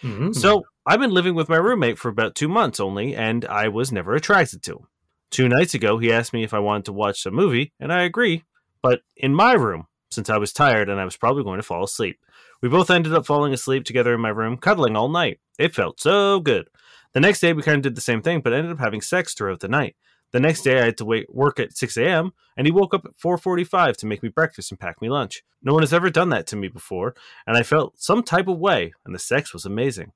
Mhm. So I've been living with my roommate for about two months only, and I was never attracted to him. Two nights ago, he asked me if I wanted to watch a movie, and I agree, but in my room, since I was tired and I was probably going to fall asleep. We both ended up falling asleep together in my room, cuddling all night. It felt so good. The next day, we kind of did the same thing, but ended up having sex throughout the night. The next day, I had to wait work at 6 a.m., and he woke up at 4:45 to make me breakfast and pack me lunch. No one has ever done that to me before, and I felt some type of way, and the sex was amazing.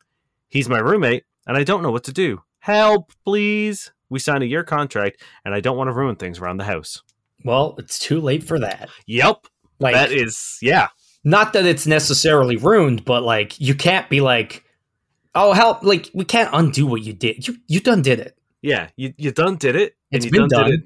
He's my roommate, and I don't know what to do. Help, please. We signed a year contract, and I don't want to ruin things around the house. Well, it's too late for that. Yep, Like that is, yeah, not that it's necessarily ruined, but like you can't be like, oh help! Like we can't undo what you did. You you done did it. yeah. You you done did it. and It's you been did done. it.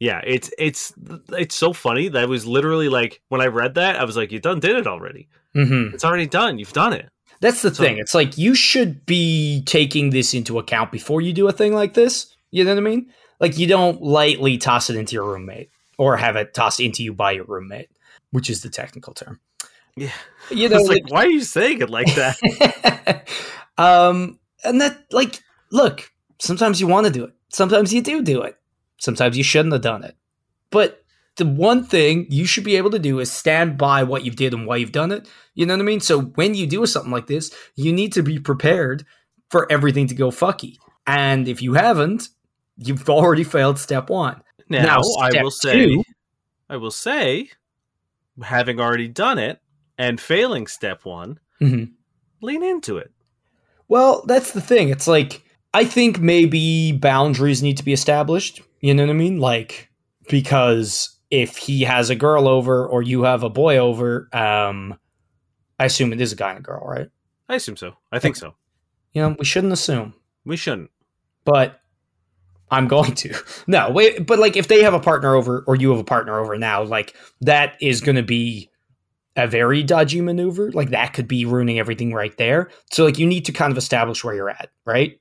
Yeah, it's it's it's so funny that was literally like when I read that, I was like, you done did it already. Mm-hmm. It's already done. You've done it. That's the So- thing. It's like you should be taking this into account before you do a thing like this. You know what I mean? Like you don't lightly toss it into your roommate or have it tossed into you by your roommate, which is the technical term. Yeah. You know, It's like, why are you saying it like that? um, and that, like, look, sometimes you want to do it. Sometimes you do do it. Sometimes you shouldn't have done it. But the one thing you should be able to do is stand by what you've did and why you've done it. You know what I mean? So when you do something like this, you need to be prepared for everything to go fucky. And if you haven't, you've already failed step one. Now, Now, I will say, two- I will say, having already done it and failing step one, Mhm. lean into it. Well, that's the thing. It's like I think maybe boundaries need to be established. You know what I mean? Like because if he has a girl over or you have a boy over, um, I assume it is a guy and a girl, right? I assume so. I think so. You know, we shouldn't assume, We shouldn't. but I'm going to. No, wait, but like if they have a partner over or you have a partner over now, like that is going to be a very dodgy maneuver. Like that could be ruining everything right there. So like you need to kind of establish where you're at, right?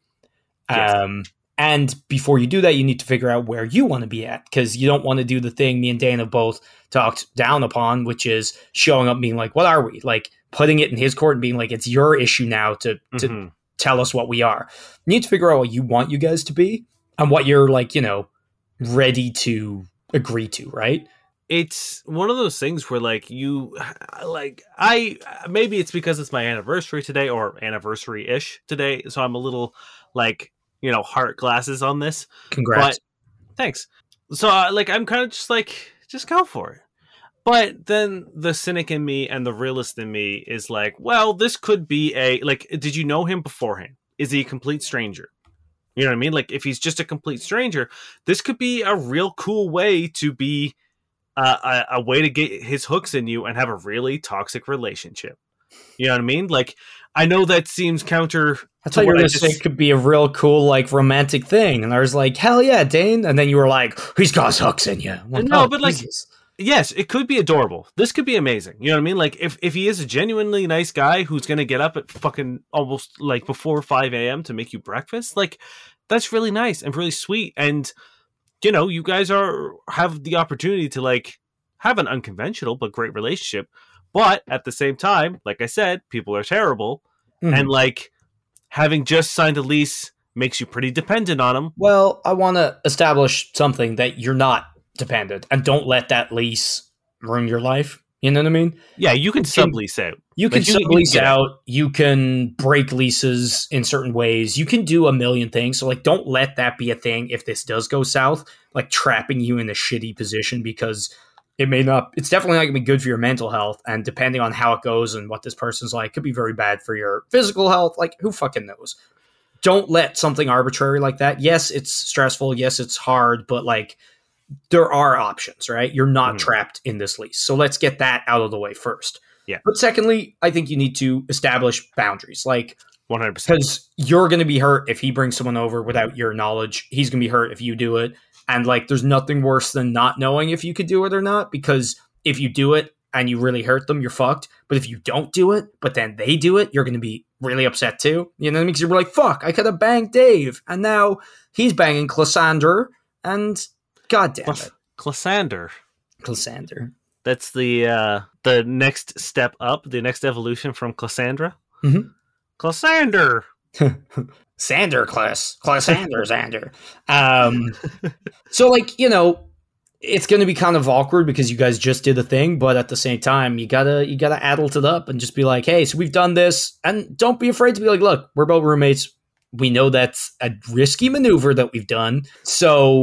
Yes. Um and before you do that, you need to figure out where you want to be at because you don't want to do the thing me and Dane have both talked down upon, which is showing up being like, "What are we?" Like putting it in his court and being like, "It's your issue now to to Mhm. tell us what we are. You need to figure out what you want you guys to be and what you're like, you know, ready to agree to, right? It's one of those things where, like, you, like, I, maybe it's because it's my anniversary today or anniversary ish today. So I'm a little, like, you know, heart glasses on this. Congrats. But thanks. So, uh, like, I'm kind of just like, just go for it. But then the cynic in me and the realist in me is like, well, this could be a like. Did you know him beforehand? Is he a complete stranger? You know what I mean? Like, if he's just a complete stranger, this could be a real cool way to be a, a way to get his hooks in you and have a really toxic relationship. You know what I mean? Like, I know that seems counter. I thought you what were going to say could be a real cool, like, romantic thing. And I was like, hell yeah, Dane. And then you were like, he's got his hooks in you. Like, No, "Oh, but, like, yes, it could be adorable. This could be amazing. You know what I mean? Like if if he is a genuinely nice guy who's gonna get up at fucking almost like before five a.m. to make you breakfast, like that's really nice and really sweet. And you know, you guys are have the opportunity to like have an unconventional but great relationship. But at the same time, like I said, people are terrible, Mhm. and like having just signed a lease makes you pretty dependent on them. well, I want to establish something that you're not dependent and don't let that lease ruin your life. You know what I mean? Yeah, you can can- sublease out. You can Like, you sublease it. out. You can break leases in certain ways. You can do a million things. So, like, don't let that be a thing if this does go south, like trapping you in a shitty position because it may not, it's definitely not going to be good for your mental health. And depending on how it goes and what this person's like, could be very bad for your physical health. Like, who fucking knows? Don't let something arbitrary like that. Yes, it's stressful. Yes, it's hard, but like, there are options, right? You're not Mhm. trapped in this lease. So let's get that out of the way first. Yeah. But secondly, I think you need to establish boundaries. Like, One hundred percent. because you're going to be hurt if he brings someone over without your knowledge. He's going to be hurt if you do it. And like, there's nothing worse than not knowing if you could do it or not. Because if you do it and you really hurt them, you're fucked. But if you don't do it, but then they do it, you're going to be really upset too. You know? Because you're like, fuck, I could have banged Dave. And now he's banging Classander. And god damn it. Classander. Classander. That's the uh the next step up, the next evolution from. Mhm. Classander. Sander class, class Sander, Sander. Um, so like you know, it's going to be kind of awkward because you guys just did a thing, but at the same time, you gotta you gotta adult it up and just be like, hey, so we've done this, and don't be afraid to be like, look, we're both roommates. We know that's a risky maneuver that we've done. So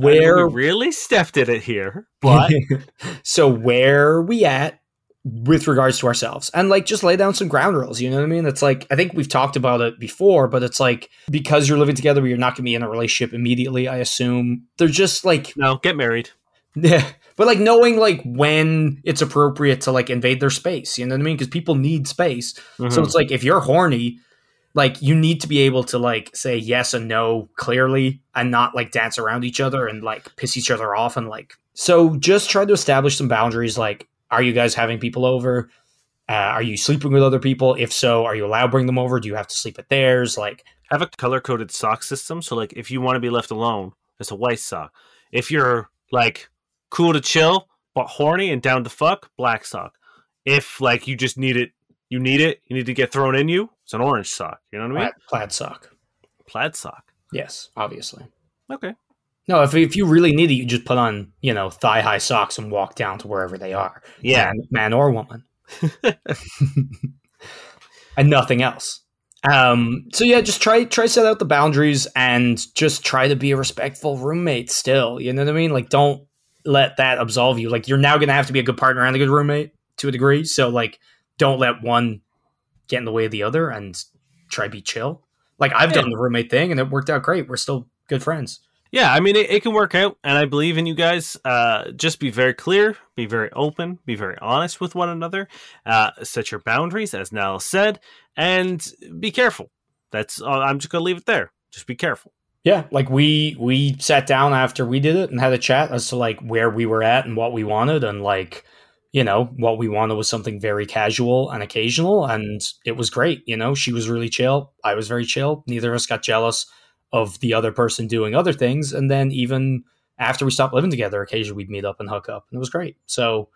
Where we really stepped at it here, but so where are we at with regards to ourselves and like just lay down some ground rules you know what i mean it's like i think we've talked about it before but it's like because you're living together you're not going to be in a relationship immediately i assume they're just like no, get married. yeah but like knowing like when it's appropriate to like invade their space you know what i mean because people need space so Mhm. it's like if you're horny like you need to be able to like say yes and no clearly and not like dance around each other and like piss each other off and like so just try to establish some boundaries like are you guys having people over uh, are you sleeping with other people if so are you allowed to bring them over do you have to sleep at theirs like have a color coded sock system. So like if you want to be left alone, it's a white sock. If you're like cool to chill, but horny and down to fuck, black sock. If like you just need it you need it, you need to get thrown in you, it's an orange sock. You know what I mean? plaid, plaid sock Plaid sock. yes obviously Okay. no if, if you really need it you just put on you know thigh high socks and walk down to wherever they are Yeah. man, man or woman and nothing else Um, so yeah, just try try set out the boundaries and just try to be a respectful roommate. Still, you know what I mean? Like, don't let that absolve you. Like, you're now gonna have to be a good partner and a good roommate to a degree. So like, don't let one get in the way of the other, and try to be chill. Like I've Yeah. done the roommate thing, and it worked out great. We're still good friends. Yeah, I mean, it, it can work out, and I believe in you guys. Uh, just be very clear, be very open, be very honest with one another. Uh, set your boundaries, as Niall said, and be careful. That's uh, I'm just gonna leave it there. Just be careful. Yeah, like we we sat down after we did it and had a chat as to like where we were at and what we wanted and like you know what we wanted was something very casual and occasional and it was great you know she was really chill i was very chill neither of us got jealous of the other person doing other things and then even after we stopped living together occasionally we'd meet up and hook up and it was great so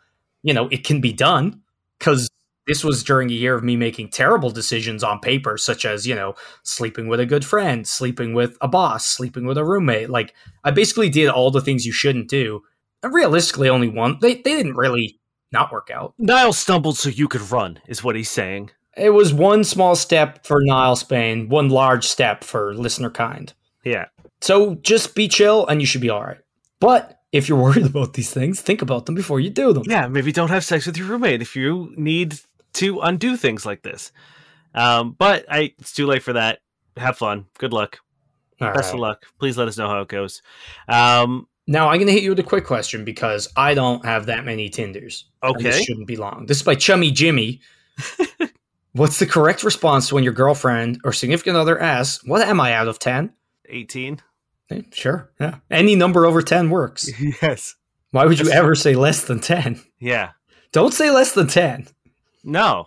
you know it can be done because this was during a year of me making terrible decisions on paper such as you know sleeping with a good friend, sleeping with a boss, sleeping with a roommate. Like I basically did all the things you shouldn't do. And realistically only one they they didn't really not work out. Niall stumbled so you could run, is what he's saying. It was one small step for Niall Spain, one large step for listener kind. Yeah. So just be chill and you should be all right. But if you're worried about these things, think about them before you do them. Yeah, maybe don't have sex with your roommate if you need to undo things like this. Um, but I, it's too late for that. Have fun. Good luck. All Best right. of luck. Please let us know how it goes. Um, Now I'm gonna hit you with a quick question because I don't have that many Tinders. okay. This shouldn't be long. This is by Chummy Jimmy. What's the correct response when your girlfriend or significant other asks, What am I out of 10? 18. Eh, sure. Yeah. Any number over 10 works. yes. Why would you Yes. ever say less than 10? Yeah. Don't say less than 10. No.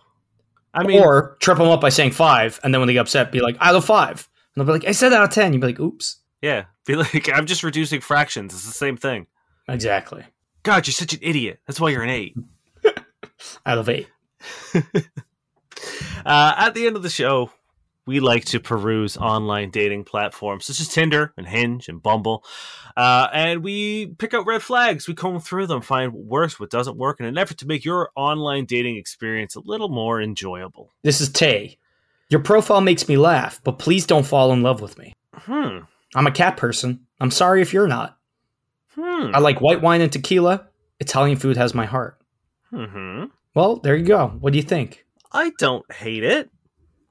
I mean, or trip them up by saying 5, and then when they get upset, be like, out of 5. And they'll be like, I said out of 10. You'd be like, oops. yeah. Be like, I'm just reducing fractions. It's the same thing. Exactly. God, you're such an idiot. That's why you're an eight. Out of 8. Uh, at the end of the show, we like to peruse online dating platforms such as Tinder and Hinge and Bumble. Uh, and we pick out red flags. We comb through them, find what works, what doesn't work, in an effort to make your online dating experience a little more enjoyable. This is Tay. Your profile makes me laugh, but please don't fall in love with me. Hmm. I'm a cat person. I'm sorry if you're not. Hmm. I like white wine and tequila. Italian food has my heart. hmm Well, there you go. What do you think? I don't hate it.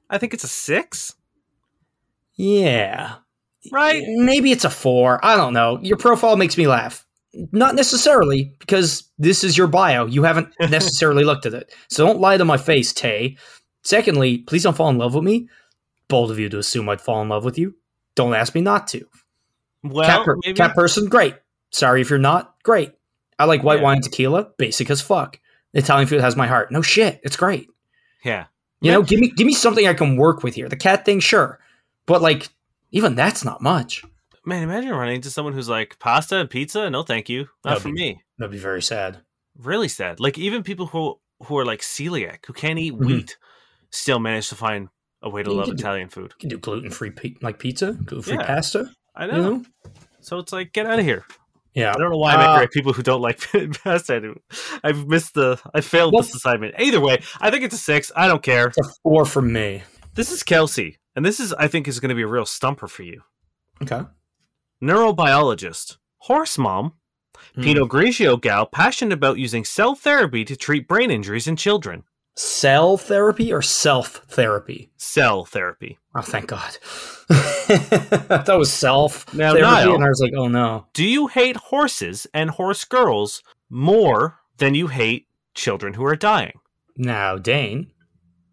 I think it's a six, Yeah. right? Maybe it's a four. I don't know. Your profile makes me laugh. Not necessarily, because this is your bio. You haven't necessarily looked at it. So don't lie to my face, Tay. Secondly, please don't fall in love with me. Bold of you to assume I'd fall in love with you. Don't ask me not to. Well, cat, per- maybe. cat person, great. Sorry if you're not, great. I like white Yeah. wine and tequila, basic as fuck. Italian food has my heart. No shit, it's great. yeah. You know, give me give me something I can work with here. The cat thing, sure, but like even that's not much. Man, imagine running into someone who's like pasta and pizza. No, thank you. Not That'd for be- me. That'd be very sad. really sad. Like even people who who are like celiac, who can't eat Mhm. wheat, still manage to find a way to You love can do- Italian food. You can do gluten free pe- like pizza, gluten free Yeah. pasta. I You know. know? So it's like get out of here. Yeah. I don't know why I'm Uh, at people who don't like pasta. I do. I've missed the. I failed Well- this assignment. Either way, I think it's a six. I don't care. It's a four from me. This is Kelsey, and this is I think is going to be a real stumper for you. Okay. Neurobiologist, horse mom, Hmm. Pinot Grigio gal, passionate about using cell therapy to treat brain injuries in children. Cell therapy or self therapy? Cell therapy. Oh, thank God. that was self Now, therapy, Niall- and I was like, oh no. Do you hate horses and horse girls more than you hate children who are dying? Now, Dane,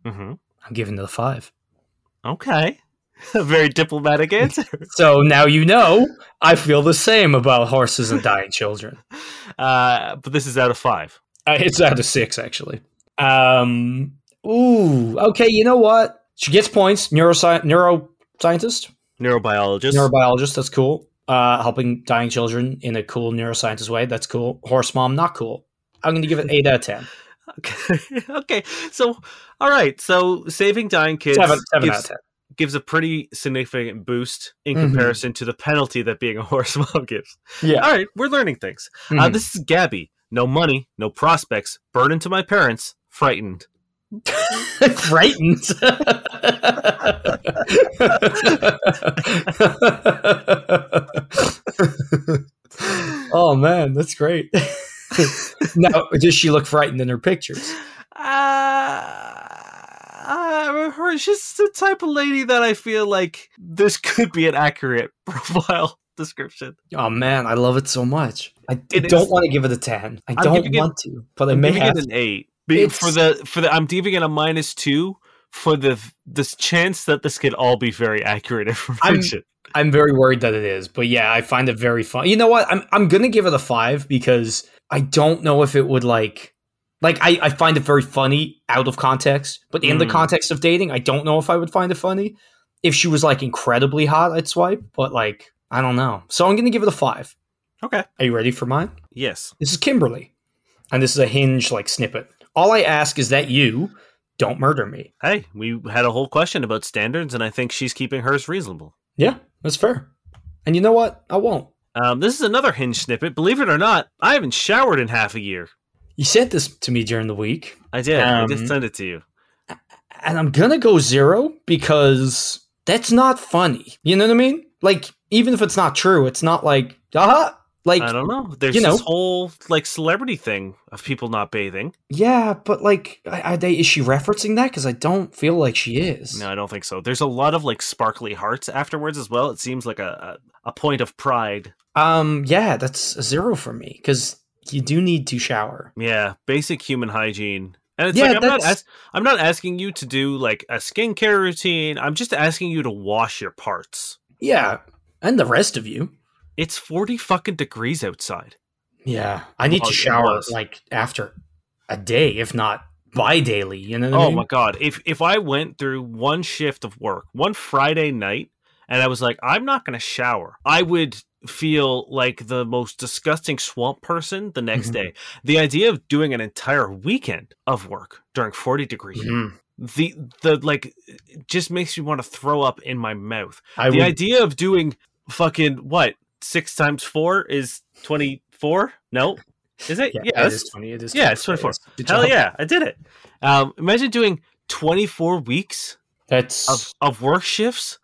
hmm I'm giving it a five. Okay. A very diplomatic answer. So now you know I feel the same about horses and dying children. Uh, but this is out of five. Uh, it's out of six, actually. Um, ooh, okay. You know what? She gets points. Neurosci- neuroscientist, Neurobiologist. neurobiologist. That's cool. Uh, helping dying children in a cool neuroscientist way. That's cool. Horse mom, not cool. I'm going to give it eight out of ten. okay. okay. So, all right. So, saving dying kids Seven, seven gives, out of ten. gives a pretty significant boost in Mhm. comparison to the penalty that being a horse mom gives. Yeah. All right. We're learning things. Uh, Mhm. this is Gabby. No money, no prospects, burden to my parents, frightened. Frightened. oh man, that's great. now, does she look frightened in her pictures? Uh, uh, her, she's the type of lady that I feel like this could be an accurate profile description. Oh man, I love it so much. I, I It don't is- want to give it a ten. I I'm don't giving it- want to, but I I'm may giving have. it an eight Be- for the for the. I'm giving it a minus two for the this chance that this could all be very accurate information. I'm very worried that it is, but yeah, I find it very fun. You know what? I'm I'm gonna give it a five because I don't know if it would like like I, I find it very funny out of context, but in the Mm. context of dating, I don't know if I would find it funny. If she was like incredibly hot, I'd swipe, but like I don't know. So I'm gonna give it a five. okay. Are you ready for mine? Yes. This is Kimberly, and this is a hinge like snippet. All I ask is that you don't murder me. Hey, we had a whole question about standards, and I think she's keeping hers reasonable. Yeah, that's fair. And you know what? I won't. Um, this is another hinge snippet. Believe it or not, I haven't showered in half a year. You sent this to me during the week. I did. I Um, just sent it to you. and I'm gonna go zero because that's not funny. You know what I mean? Like, even if it's not true, it's not like, aha, like, I don't know. There's you know. this whole like celebrity thing of people not bathing. yeah, but like, are they? Is she referencing that? Because I don't feel like she is. No, I don't think so. There's a lot of like sparkly hearts afterwards as well. It seems like a a, a point of pride. Um, yeah, that's a zero for me because you do need to shower. Yeah, basic human hygiene. And it's Yeah, like I'm not as- I'm not asking you to do like a skincare routine. I'm just asking you to wash your parts. Yeah, and the rest of you. It's 40 fucking degrees outside. Yeah, I need Oh, to shower like after a day, if not bi-daily. You know what I Oh mean? my god! If if I went through one shift of work, one Friday night, and I was like, I'm not going to shower, I would feel like the most disgusting swamp person the next Mhm. day. The idea of doing an entire weekend of work during 40 degrees. Mhm. the the like just makes me want to throw up in my mouth. I the would. idea of doing fucking what six times four is 24? No, is it? yeah, yeah it is twenty. It is. yeah, it's 24. Good Hell yeah, I did it. Um, imagine doing 24 weeks That's of, of work shifts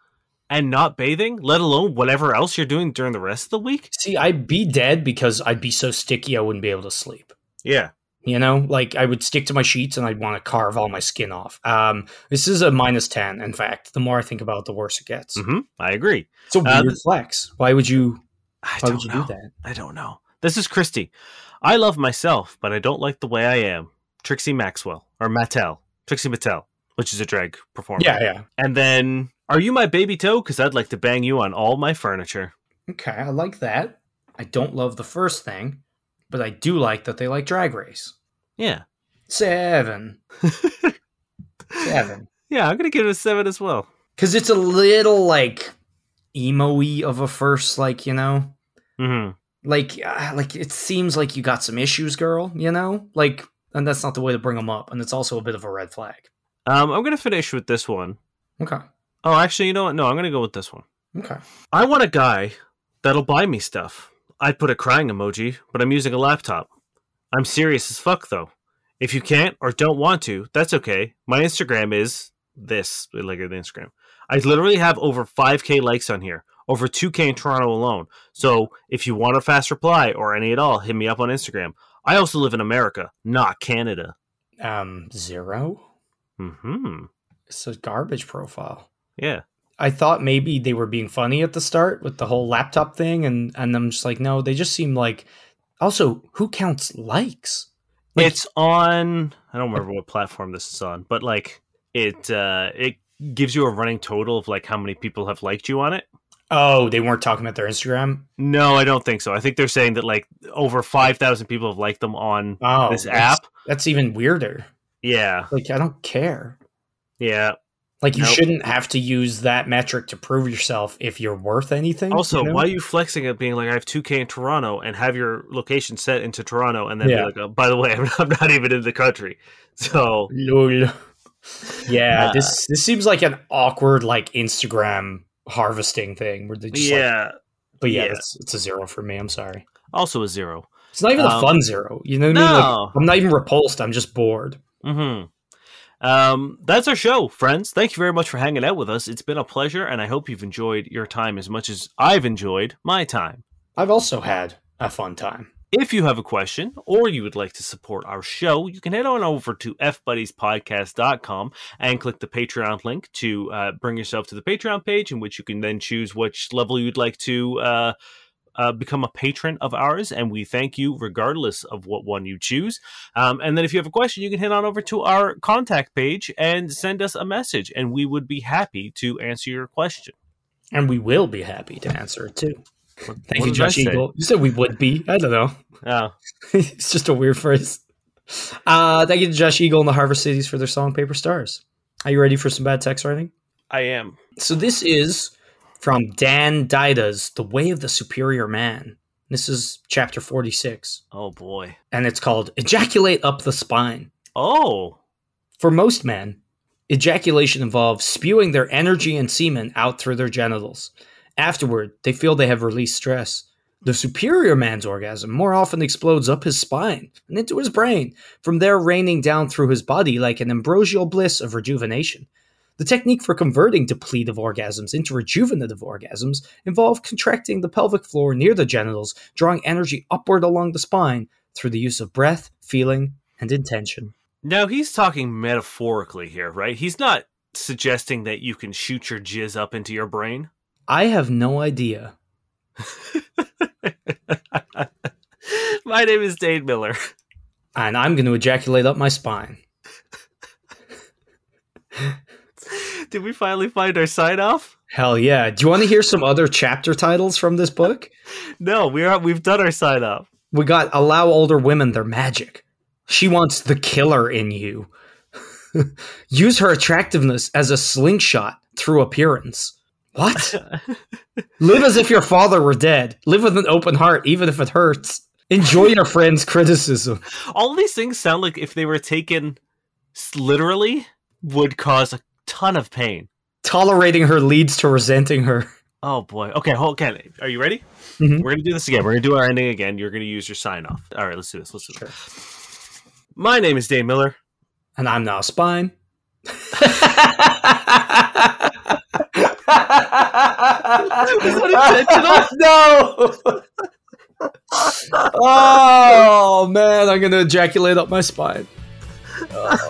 and not bathing, let alone whatever else you're doing during the rest of the week. See, I'd be dead because I'd be so sticky I wouldn't be able to sleep. Yeah. You know, like I would stick to my sheets and I'd want to carve all my skin off. Um, this is a minus ten. In fact, the more I think about it, the worse it gets. hmm I agree. It's a Uh, weird flex. Why would you? I Why don't would you know. do that? I don't know. This is Christy. I love myself, but I don't like the way I am. Trixie Maxwell or Mattel, Trixie Mattel, which is a drag performer. Yeah, yeah. And then, are you my baby toe? Because I'd like to bang you on all my furniture. Okay, I like that. I don't love the first thing, but I do like that they like Drag Race. Yeah. Seven, seven. Yeah, I'm gonna give it a seven as well. Because it's a little like emo-y of a first, like you know, hmm like uh, like it seems like you got some issues, girl. You know, like, and that's not the way to bring them up, and it's also a bit of a red flag. Um, I'm gonna finish with this one. Okay, Oh, actually, you know what? No, I'm gonna go with this one. okay. I want a guy that'll buy me stuff. I'd put a crying emoji, but I'm using a laptop. I'm serious as fuck though. If you can't or don't want to, that's okay. My Instagram is this. Look at the Instagram. I literally have over 5k likes on here, over 2k in Toronto alone. So if you want a fast reply or any at all, hit me up on Instagram. I also live in America, not Canada. Um, zero. Hmm. It's a garbage profile. Yeah. I thought maybe they were being funny at the start with the whole laptop thing, and and I'm just like, no, they just seem like. Also, who counts likes? Like- it's on i don't remember what platform this is on but like it uh it gives you a running total of like how many people have liked you on it Oh, they weren't talking about their Instagram. no i don't think so i think they're saying that like over 5000 people have liked them on Oh, this app That's even weirder. yeah Like, I don't care. yeah Like, you Nope. shouldn't have to use that metric to prove yourself if you're worth anything. also you know? why are you flexing at being like i have 2k in toronto and have your location set into toronto and then Yeah. be like oh, by the way I'm, I'm not even in the country so Lol. Yeah, Uh, this this seems like an awkward like Instagram harvesting thing where they just like, yeah but yeah, yeah. It's, it's a zero for me. I'm sorry. also a zero It's not even a Um, fun zero. You know what I mean? Like, I'm not even repulsed. I'm just bored. hmm Um, that's our show, friends. Thank you very much for hanging out with us. It's been a pleasure, and I hope you've enjoyed your time as much as I've enjoyed my time. I've also had a fun time. If you have a question or you would like to support our show, you can head on over to fbuddiespodcast.com and click the Patreon link to uh, bring yourself to the Patreon page, in which you can then choose which level you'd like to uh, uh, become a patron of ours. And we thank you regardless of what one you choose. Um, and then if you have a question, you can head on over to our contact page and send us a message, and we would be happy to answer your question. And we will be happy to answer it too. Thank What you, Josh? Eagle. You said we would be. I don't know. Oh, it's just a weird phrase. Uh, thank you to Josh Eagle and the Harvest Cities for their song Paper Stars. Are you ready for some bad text writing? I am. So this is from Dan Deida's The Way of the Superior Man. This is chapter 46, Oh boy. and it's called Ejaculate Up the Spine. Oh. For most men, ejaculation involves spewing their energy and semen out through their genitals. Afterward, they feel they have released stress. The superior man's orgasm more often explodes up his spine and into his brain, from there raining down through his body like an ambrosial bliss of rejuvenation. The technique for converting depletive orgasms into rejuvenative orgasms involves contracting the pelvic floor near the genitals, drawing energy upward along the spine through the use of breath, feeling, and intention. Now he's talking metaphorically here, right? He's not suggesting that you can shoot your jizz up into your brain. I have no idea. My name is Dane Miller. and I'm going to ejaculate up my spine. Did we finally find our sign off? Hell yeah. Do you want to hear some other chapter titles from this book? No, we are we've done our sign off. We got Allow Older Women Their Magic. She wants the killer in you. Use her attractiveness as a slingshot through appearance. What? Live as if your father were dead. Live with an open heart, even if it hurts. Enjoy your friend's criticism. All these things sound like if they were taken literally would cause a ton of pain. Tolerating her leads to resenting her. Oh boy. Okay, hold okay. Are you ready? Mhm. We're gonna do this again. We're gonna do our ending again. You're gonna use your sign off. All right, let's do this. Let's do this. My name is Dane Miller. And I'm now spine. no. oh man, I'm gonna ejaculate up my spine.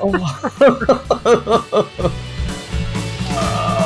Oh.